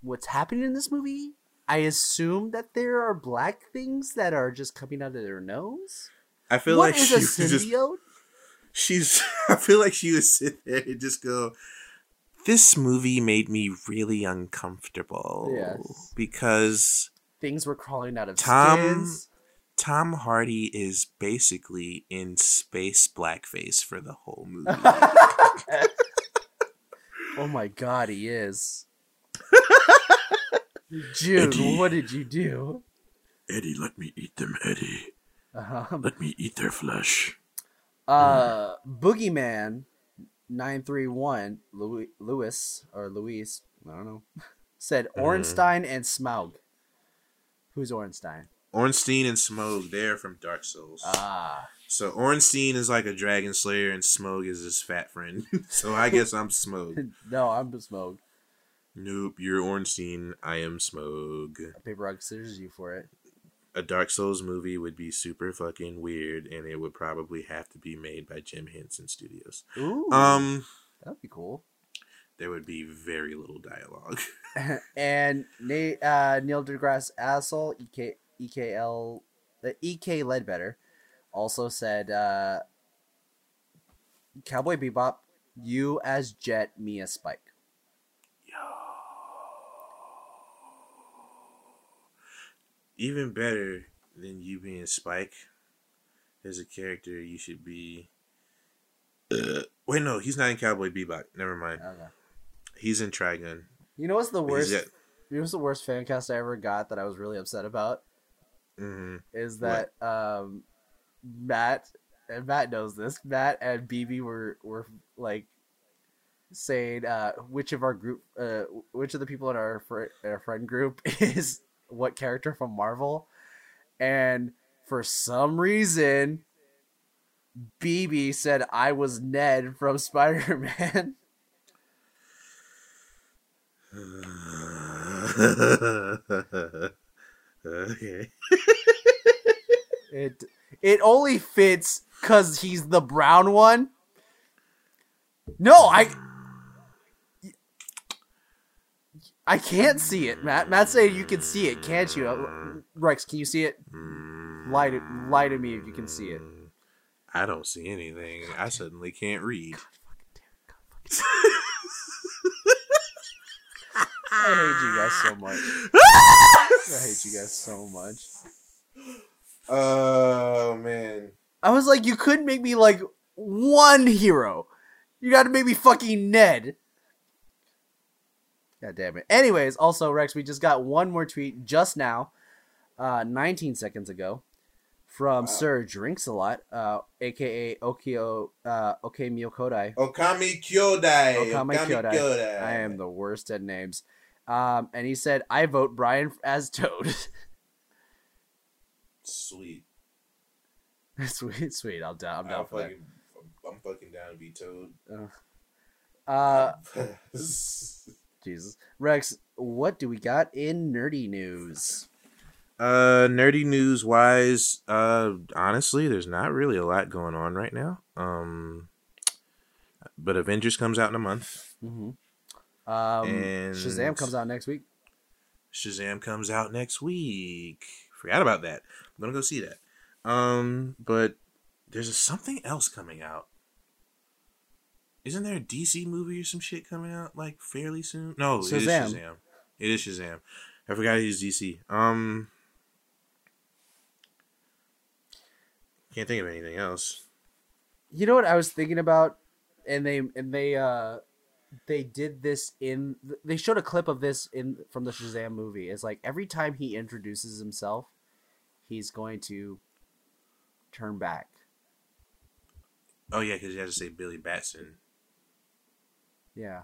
What's happening in this movie? I assume that there are black things that are just coming out of their nose. I feel What like she a was just she's I feel like she would sit there and just go this movie made me really uncomfortable Yes. because Things were crawling out of Tom- skins. Tom Hardy is basically in space blackface for the whole movie. Oh my god, he is. June, Eddie. what did you do? Eddie, let me eat them, Eddie. Um, Let me eat their flesh. uh, Boogeyman nine three one Louis or Luis, I don't know, said Ornstein and Smough. Who's Ornstein? Ornstein and Smoke, they're from Dark Souls. Ah, so Ornstein is like a dragon slayer and Smoke is his fat friend. so I guess I'm Smoke. no, I'm Smough. nope, you're Ornstein, I am Smoke. Paper rock scissors you for it. A Dark Souls movie would be super fucking weird, and it would probably have to be made by Jim Henson Studios. Ooh, Um, that'd be cool. there would be very little dialogue. and Nate, uh, Neil deGrasse Assel, EK, EKL, the EK Ledbetter, also said, uh, "Cowboy Bebop, you as Jet, me as Spike." Even better than you being Spike, as a character, you should be. Uh, wait, no, he's not in Cowboy Bebop. Never mind. Okay. He's in Trigun. You know what's the worst? at- You know what's the worst fan cast I ever got that I was really upset about mhm. is that um, Matt and Matt knows this. Matt and BB were were like saying uh, which of our group, uh, which of the people in our fr- our friend group is what character from Marvel, and for some reason, BB said I was Ned from Spider Man. okay. It it only fits because he's the brown one. No, I I can't see it, Matt. Matt saying you can see it, can't you? Uh, Rex, can you see it? Lie to lie to me if you can see it. I don't see anything. I suddenly can't read. I hate you guys so much. I hate you guys so much. Oh man. I was like, you couldn't make me like one hero. You got to make me fucking Ned. God damn it. Anyways, also Rex, we just got one more tweet just now, uh, 19 seconds ago, from Sir Drinks a Lot, uh, aka Okio, uh, Okay Miyokodai. Okami Kyodai. Okami Kyodai. I am the worst at names. Um, and he said, "I vote Brian as Toad." sweet. sweet, sweet. I'll down. I'm I'm, down for that. fucking, I'm fucking down to be Toad. Uh, Jesus, Rex, what do we got in nerdy news? Uh, nerdy news wise, uh, honestly, there's not really a lot going on right now. Um, but Avengers comes out in a month. Mm-hmm. Um, And- Shazam comes out next week. Shazam comes out next week. Forgot about that. I'm gonna go see that. Um, but there's a, something else coming out. Isn't there a DC movie or some shit coming out like fairly soon? No, it is Shazam. Shazam. It is Shazam. I forgot he's DC. Um, can't think of anything else. You know what I was thinking about, and they and they uh they did this in they showed a clip of this in from the Shazam movie. It's like every time he introduces himself, he's going to turn back. Oh yeah, because you have to say Billy Batson. Yeah,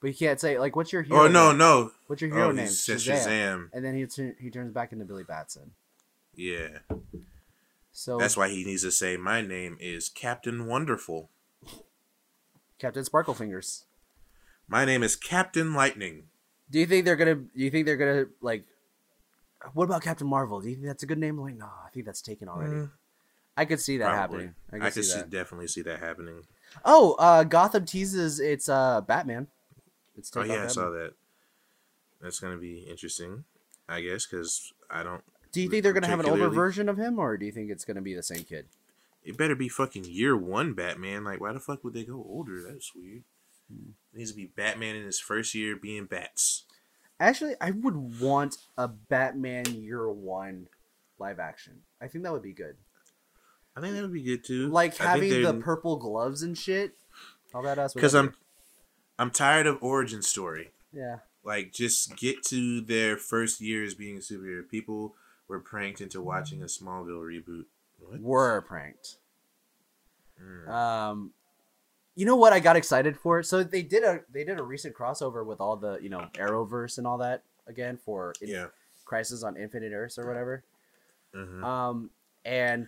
but you can't say like what's your hero? Oh no, name? no. What's your hero Oh, name? says Shazam. And then he turn, he turns back into Billy Batson. Yeah, So that's why he needs to say my name is Captain Wonderful. Captain Sparklefingers. My name is Captain Lightning. Do you think they're gonna? Do you think they're gonna like? What about Captain Marvel? Do you think that's a good name? Like, no, I think that's taken already. Mm, I could see that probably. happening. I I, could could see see, definitely see that happening. Oh, uh, Gotham teases it's uh Batman. It's Oh yeah, out I saw that. That's gonna be interesting, I guess, because I don't. Do you think they're gonna have an older version of him, or do you think it's gonna be the same kid? It better be fucking year one Batman. Like, why the fuck would they go older? That's weird. Hmm. It needs to be Batman in his first year being bats. Actually, I would want a Batman Year One live action. I think that would be good. I think that would be good too. Like I having the purple gloves and shit. How badass would because I'm? I'm tired of origin story. yeah. Like just get to their first year as being a superhero. People were pranked into watching a Smallville reboot. What? were pranked. Mm. Um, you know what I got excited for? So they did a they did a recent crossover with all the you know Arrowverse and all that again for Yeah. Crisis on Infinite Earths or whatever. hmm Um, and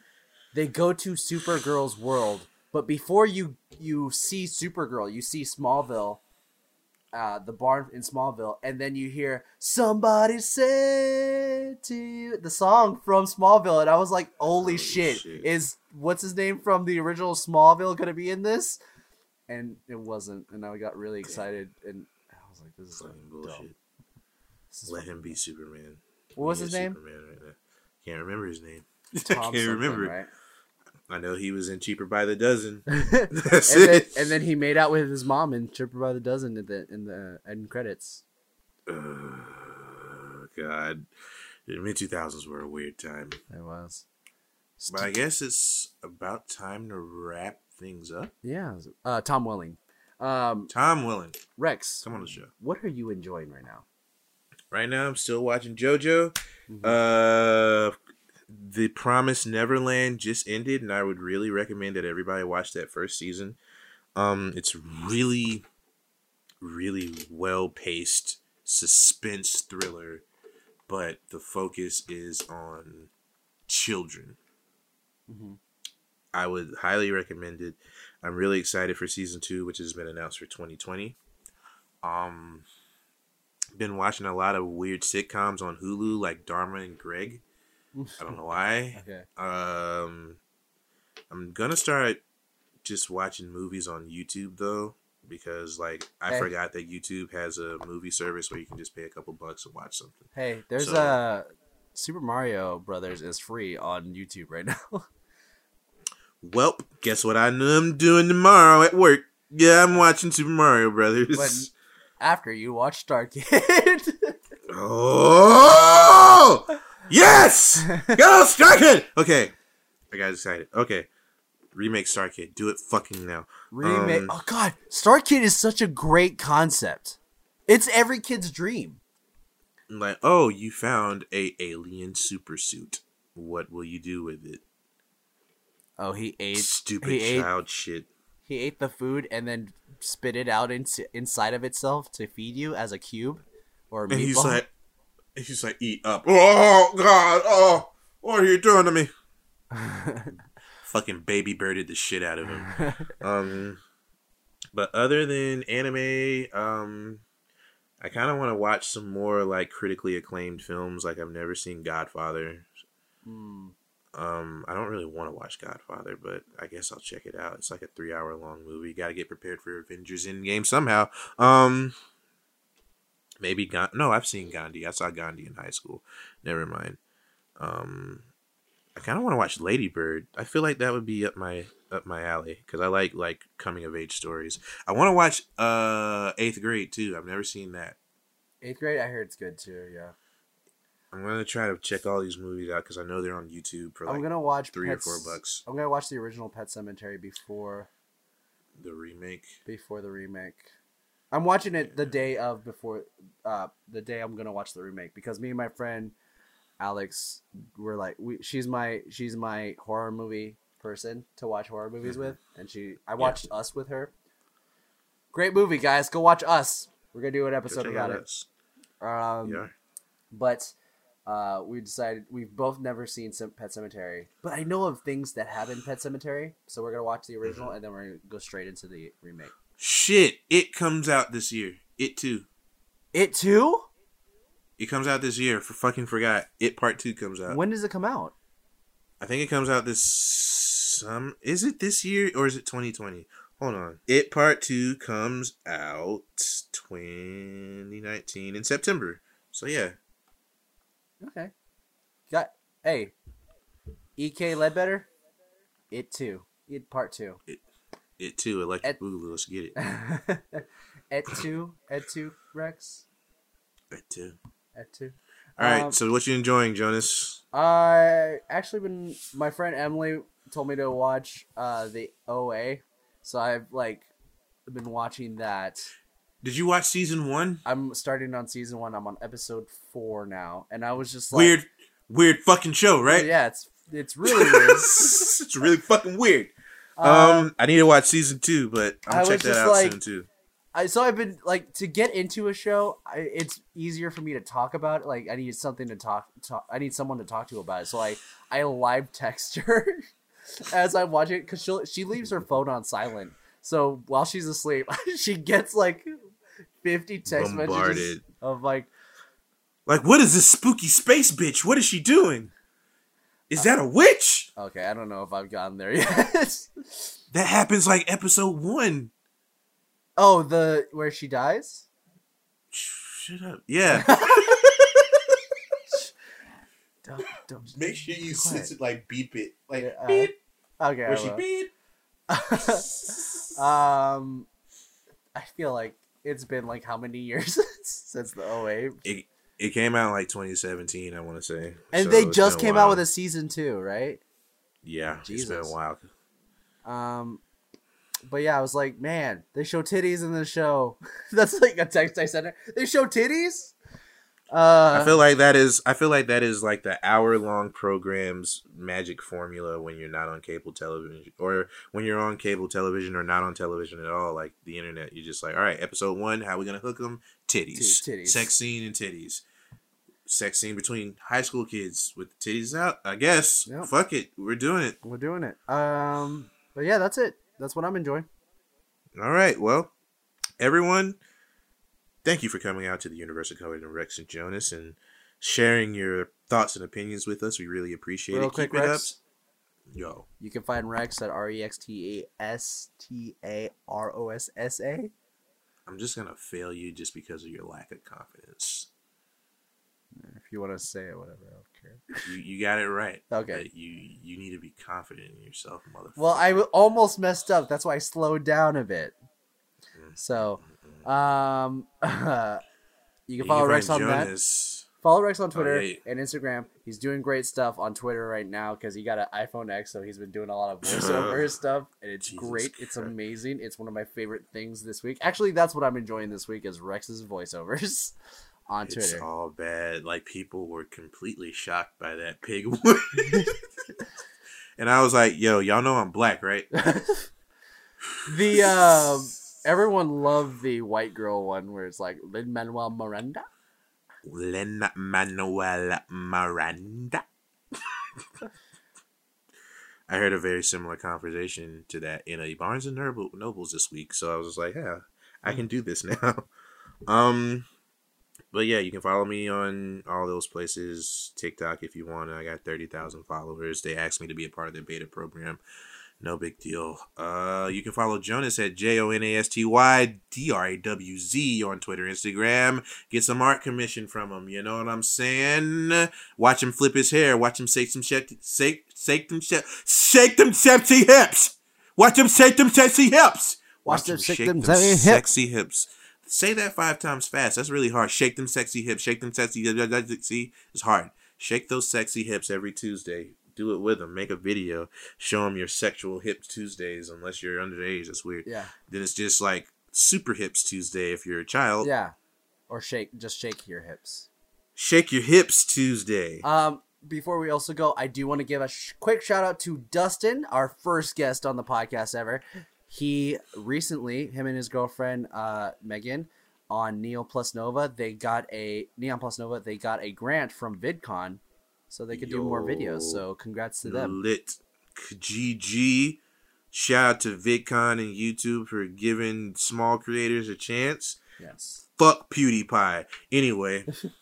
they go to Supergirl's world, but before you you see Supergirl, you see Smallville. Uh, the barn in Smallville, and then you hear somebody say to you the song from Smallville, and I was like, "Holy Holy shit. shit. Is what's his name from the original Smallville gonna be in this?" And it wasn't, and I got really excited, and I was like, "This is Fucking like bullshit. This is Let him be Superman. What was his name? Superman right now. Can't remember his name. Tom Can't remember. right? I know he was in Cheaper by the Dozen. and That's then, and then he made out with his mom in Cheaper by the Dozen in the in the end credits. Uh, God, the mid two thousands were a weird time. It was. But I guess it's about time to wrap things up. Yeah. Uh, Tom Welling. Um, Tom Willing, Rex, come on the show. what are you enjoying right now? Right now, I'm still watching JoJo. Mhm. Uh, the Promise Neverland just ended, and I would really recommend that everybody watch that first season. Um, it's really, really well paced suspense thriller, but the focus is on children. Mhm. I would highly recommend it. I'm really excited for season two, which has been announced for 2020. Um, been watching a lot of weird sitcoms on Hulu, like Dharma and Greg. I don't know why. Okay. Um, I'm gonna start just watching movies on YouTube though, because like I Hey. forgot that YouTube has a movie service where you can just pay a couple bucks and watch something. Hey, there's So- uh Super Mario Brothers is free on YouTube right now. Well, guess what I'm doing tomorrow at work? Yeah, I'm watching Super Mario Brothers. But- After you watch Star Kid. Oh yes, go Starkid. Okay, I got excited. Okay, remake Starkid. Do it fucking now. Remake. Um, oh God, Star Kid is such a great concept. It's every kid's dream. Like, oh, you found a alien supersuit. What will you do with it? Oh, he ate. Stupid he ate child shit. he ate the food and then spit it out in, inside of itself to feed you as a cube or a And he's meatball. Like, he's like, eat up. Oh God! Oh, what are you doing to me? fucking baby birded the shit out of him. um, but other than anime, um, I kind of want to watch some more like critically acclaimed films. Like I've never seen Godfather. Hmm. Um, I don't really want to watch Godfather, but I guess I'll check it out. It's like a three hour long movie. Got to get prepared for Avengers Endgame somehow. Um, maybe Ga- no, I've seen Gandhi. I saw Gandhi in high school. Never mind. Um, I kind of want to watch Lady Bird. I feel like that would be up my up my alley because I like like coming of age stories. I want to watch uh Eighth Grade too. I've never seen that. Eighth grade, I heard it's good too. Yeah, I'm gonna try to check all these movies out because I know they're on YouTube for like I'm gonna watch three Pets- or four bucks. I'm gonna watch the original Pet Sematary before The remake. before the remake. I'm watching it the day of before uh the day I'm gonna watch the remake because me and my friend Alex were like we she's my she's my horror movie person to watch horror movies Mhm. with and she I watched Us with her. Great movie, guys. Go watch Us. We're gonna do an episode about it. us. Um, yeah. but uh, we decided we've both never seen Pet Sematary, but I know of things that have in Pet Sematary, so we're gonna watch the original Mm-hmm. and then we're gonna go straight into the remake. Shit! It comes out this year. It too. It too? It comes out this year. For fucking forgot. It part two comes out. When does it come out? I think it comes out this some. Is it this year or is it 2020? Hold on. It part two comes out 2019 in September. So yeah, Okay. Got hey, E.K. Ledbetter. It too. It part two. it too. Electric Et- Boogaloo. Let's get it. Et two. Et two. Rex. It too. Et two. All right. Um, so what you enjoying, Jonas? I actually been my friend Emily told me to watch uh the OA, so I've like been watching that. Did you watch season one? I'm starting on season one. I'm on episode four now, and I was just like, weird, weird fucking show, right? Yeah, it's it's really weird. it's really fucking weird. Um, Um, I need to watch season two, but I I'm gonna was check that just out like- soon too. I so I've been like to get into a show. I, it's easier for me to talk about. it. Like I need something to talk. talk I need someone to talk to about it. So I I live text her as I'm watching it because she she leaves her phone on silent. So while she's asleep, she gets like fifty text messages Bombarded. of like, Like, what is this spooky space bitch? What is she doing? Is that a witch? okay, I don't know if I've gotten there yet. That happens like episode one. oh, the where she dies. Shut up. Yeah. Don't, don't, Make sure you sense it like beep it. Like Yeah, uh, beep. okay. Where she will. beep. Um, I feel like it's been like how many years since the OA, It, it came out like 2017, I want to say. and So they just came out with a season two, right? Yeah, it's been Jesus. a while. Um, but yeah, I was like, man, they show titties in the show. That's like a text I sent her. They show titties. Uh, I feel like that is I feel like that is like the hour long program's magic formula when you're not on cable television or when you're on cable television or not on television at all like the internet you're just like all right episode 1 how we going to hook them titties. Titties. sex scene and titties sex scene between high school kids with the titties out I guess Yep. fuck it we're doing it we're doing it. Um, but yeah, that's it. That's what I'm enjoying. all right well everyone thank you for coming out to the Universe According to Rex and Jonas and sharing your thoughts and opinions with us we really appreciate Real it quick, keep it up yo You can find Rex at R E X T A S T A R O S S A. I'm just gonna fail you just because of your lack of confidence. You want to say it, whatever, I don't care. You you got it right. Okay. But you you need to be confident in yourself, motherfucker. Well, I w- almost messed up. That's why I slowed down a bit. So, um, you can follow Rex on that. Follow Rex on Twitter yeah. and Instagram. He's doing great stuff on Twitter right now because he got an iPhone X, so he's been doing a lot of voiceover stuff, and it's Jesus great. It's amazing. It's one of my favorite things this week. Actually, that's what I'm enjoying this week is Rex's voiceovers on It's Twitter. all bad. Like people were completely shocked by that pig one. and I was like, yo, y'all know I'm black, right? the um, everyone loved the white girl one where it's like Lin Manuel Miranda. Lin Manuel Miranda. I heard a very similar conversation to that in a Barnes and Noble, Nobles this week. So I was like, yeah, I can do this now. um, but yeah, you can follow me on all those places. TikTok if you want. I got thirty thousand followers. They asked me to be a part of their beta program. No big deal. Uh, you can follow Jonas at J O N A S T Y D R A W Z on Twitter, Instagram. Get some art commission from him. You know what I'm saying? Watch him flip his hair. Watch him shake some shake, shake, shake them, shake, shake them sexy hips. Watch him shake them sexy hips. Watch them him shake them sexy hips. sexy hips. Say that five times fast. That's really hard. Shake them sexy hips. Shake them sexy. See, it's hard. Shake those sexy hips every Tuesday do it with them. Make a video, show them your sexual hips Tuesdays. Unless you're underage, that's weird. Yeah. Then it's just like super hips Tuesday if you're a child. Yeah. Or shake, just shake your hips. Shake your hips Tuesday. Um, before we also go, I do want to give a sh- quick shout out to Dustin, our first guest on the podcast ever. He recently, him and his girlfriend uh, Megan, on Neo Plus Nova, they got a Neon Plus Nova. They got a grant from VidCon, so they could do more videos. So congrats to them. Lit GG. Shout out to VidCon and YouTube for giving small creators a chance. Yes. Fuck PewDiePie. Anyway.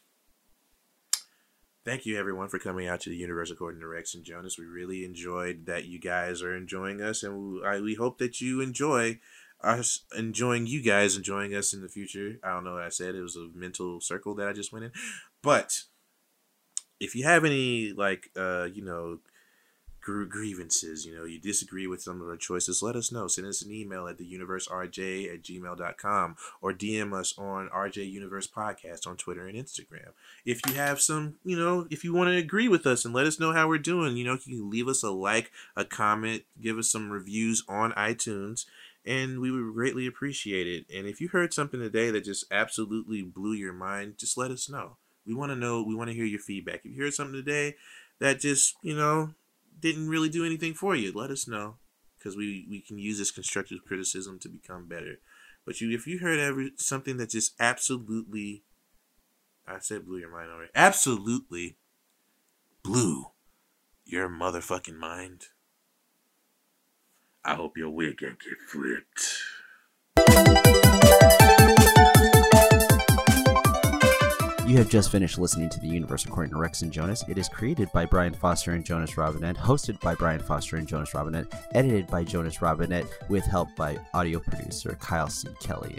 Thank you everyone for coming out to the universe according to Rex and Jonas. We really enjoyed that you guys are enjoying us, and we, we hope that you enjoy us enjoying you guys enjoying us in the future. I don't know what I said; it was a mental circle that I just went in. But if you have any like uh, you know grievances, you know, you disagree with some of our choices, let us know. Send us an email at theuniverserj at gmail.com or DM us on RJ Universe Podcast on Twitter and Instagram. If you have some, you know, if you want to agree with us and let us know how we're doing, you know, you can leave us a like, a comment, give us some reviews on iTunes. And we would greatly appreciate it. And if you heard something today that just absolutely blew your mind, just let us know. We want to know, we want to hear your feedback. If you heard something today that just, you know, didn't really do anything for you, let us know because we we can use this constructive criticism to become better. But you, if you heard every something that just absolutely, I said blew your mind already, absolutely blew your motherfucking mind. I hope your wig can get flipped. You have just finished listening to The Universe According to Rex and Jonas. It is created by Brian Foster and Jonas Robinette, hosted by Brian Foster and Jonas Robinette, edited by Jonas Robinette, with help by audio producer Kyle C. Kelly.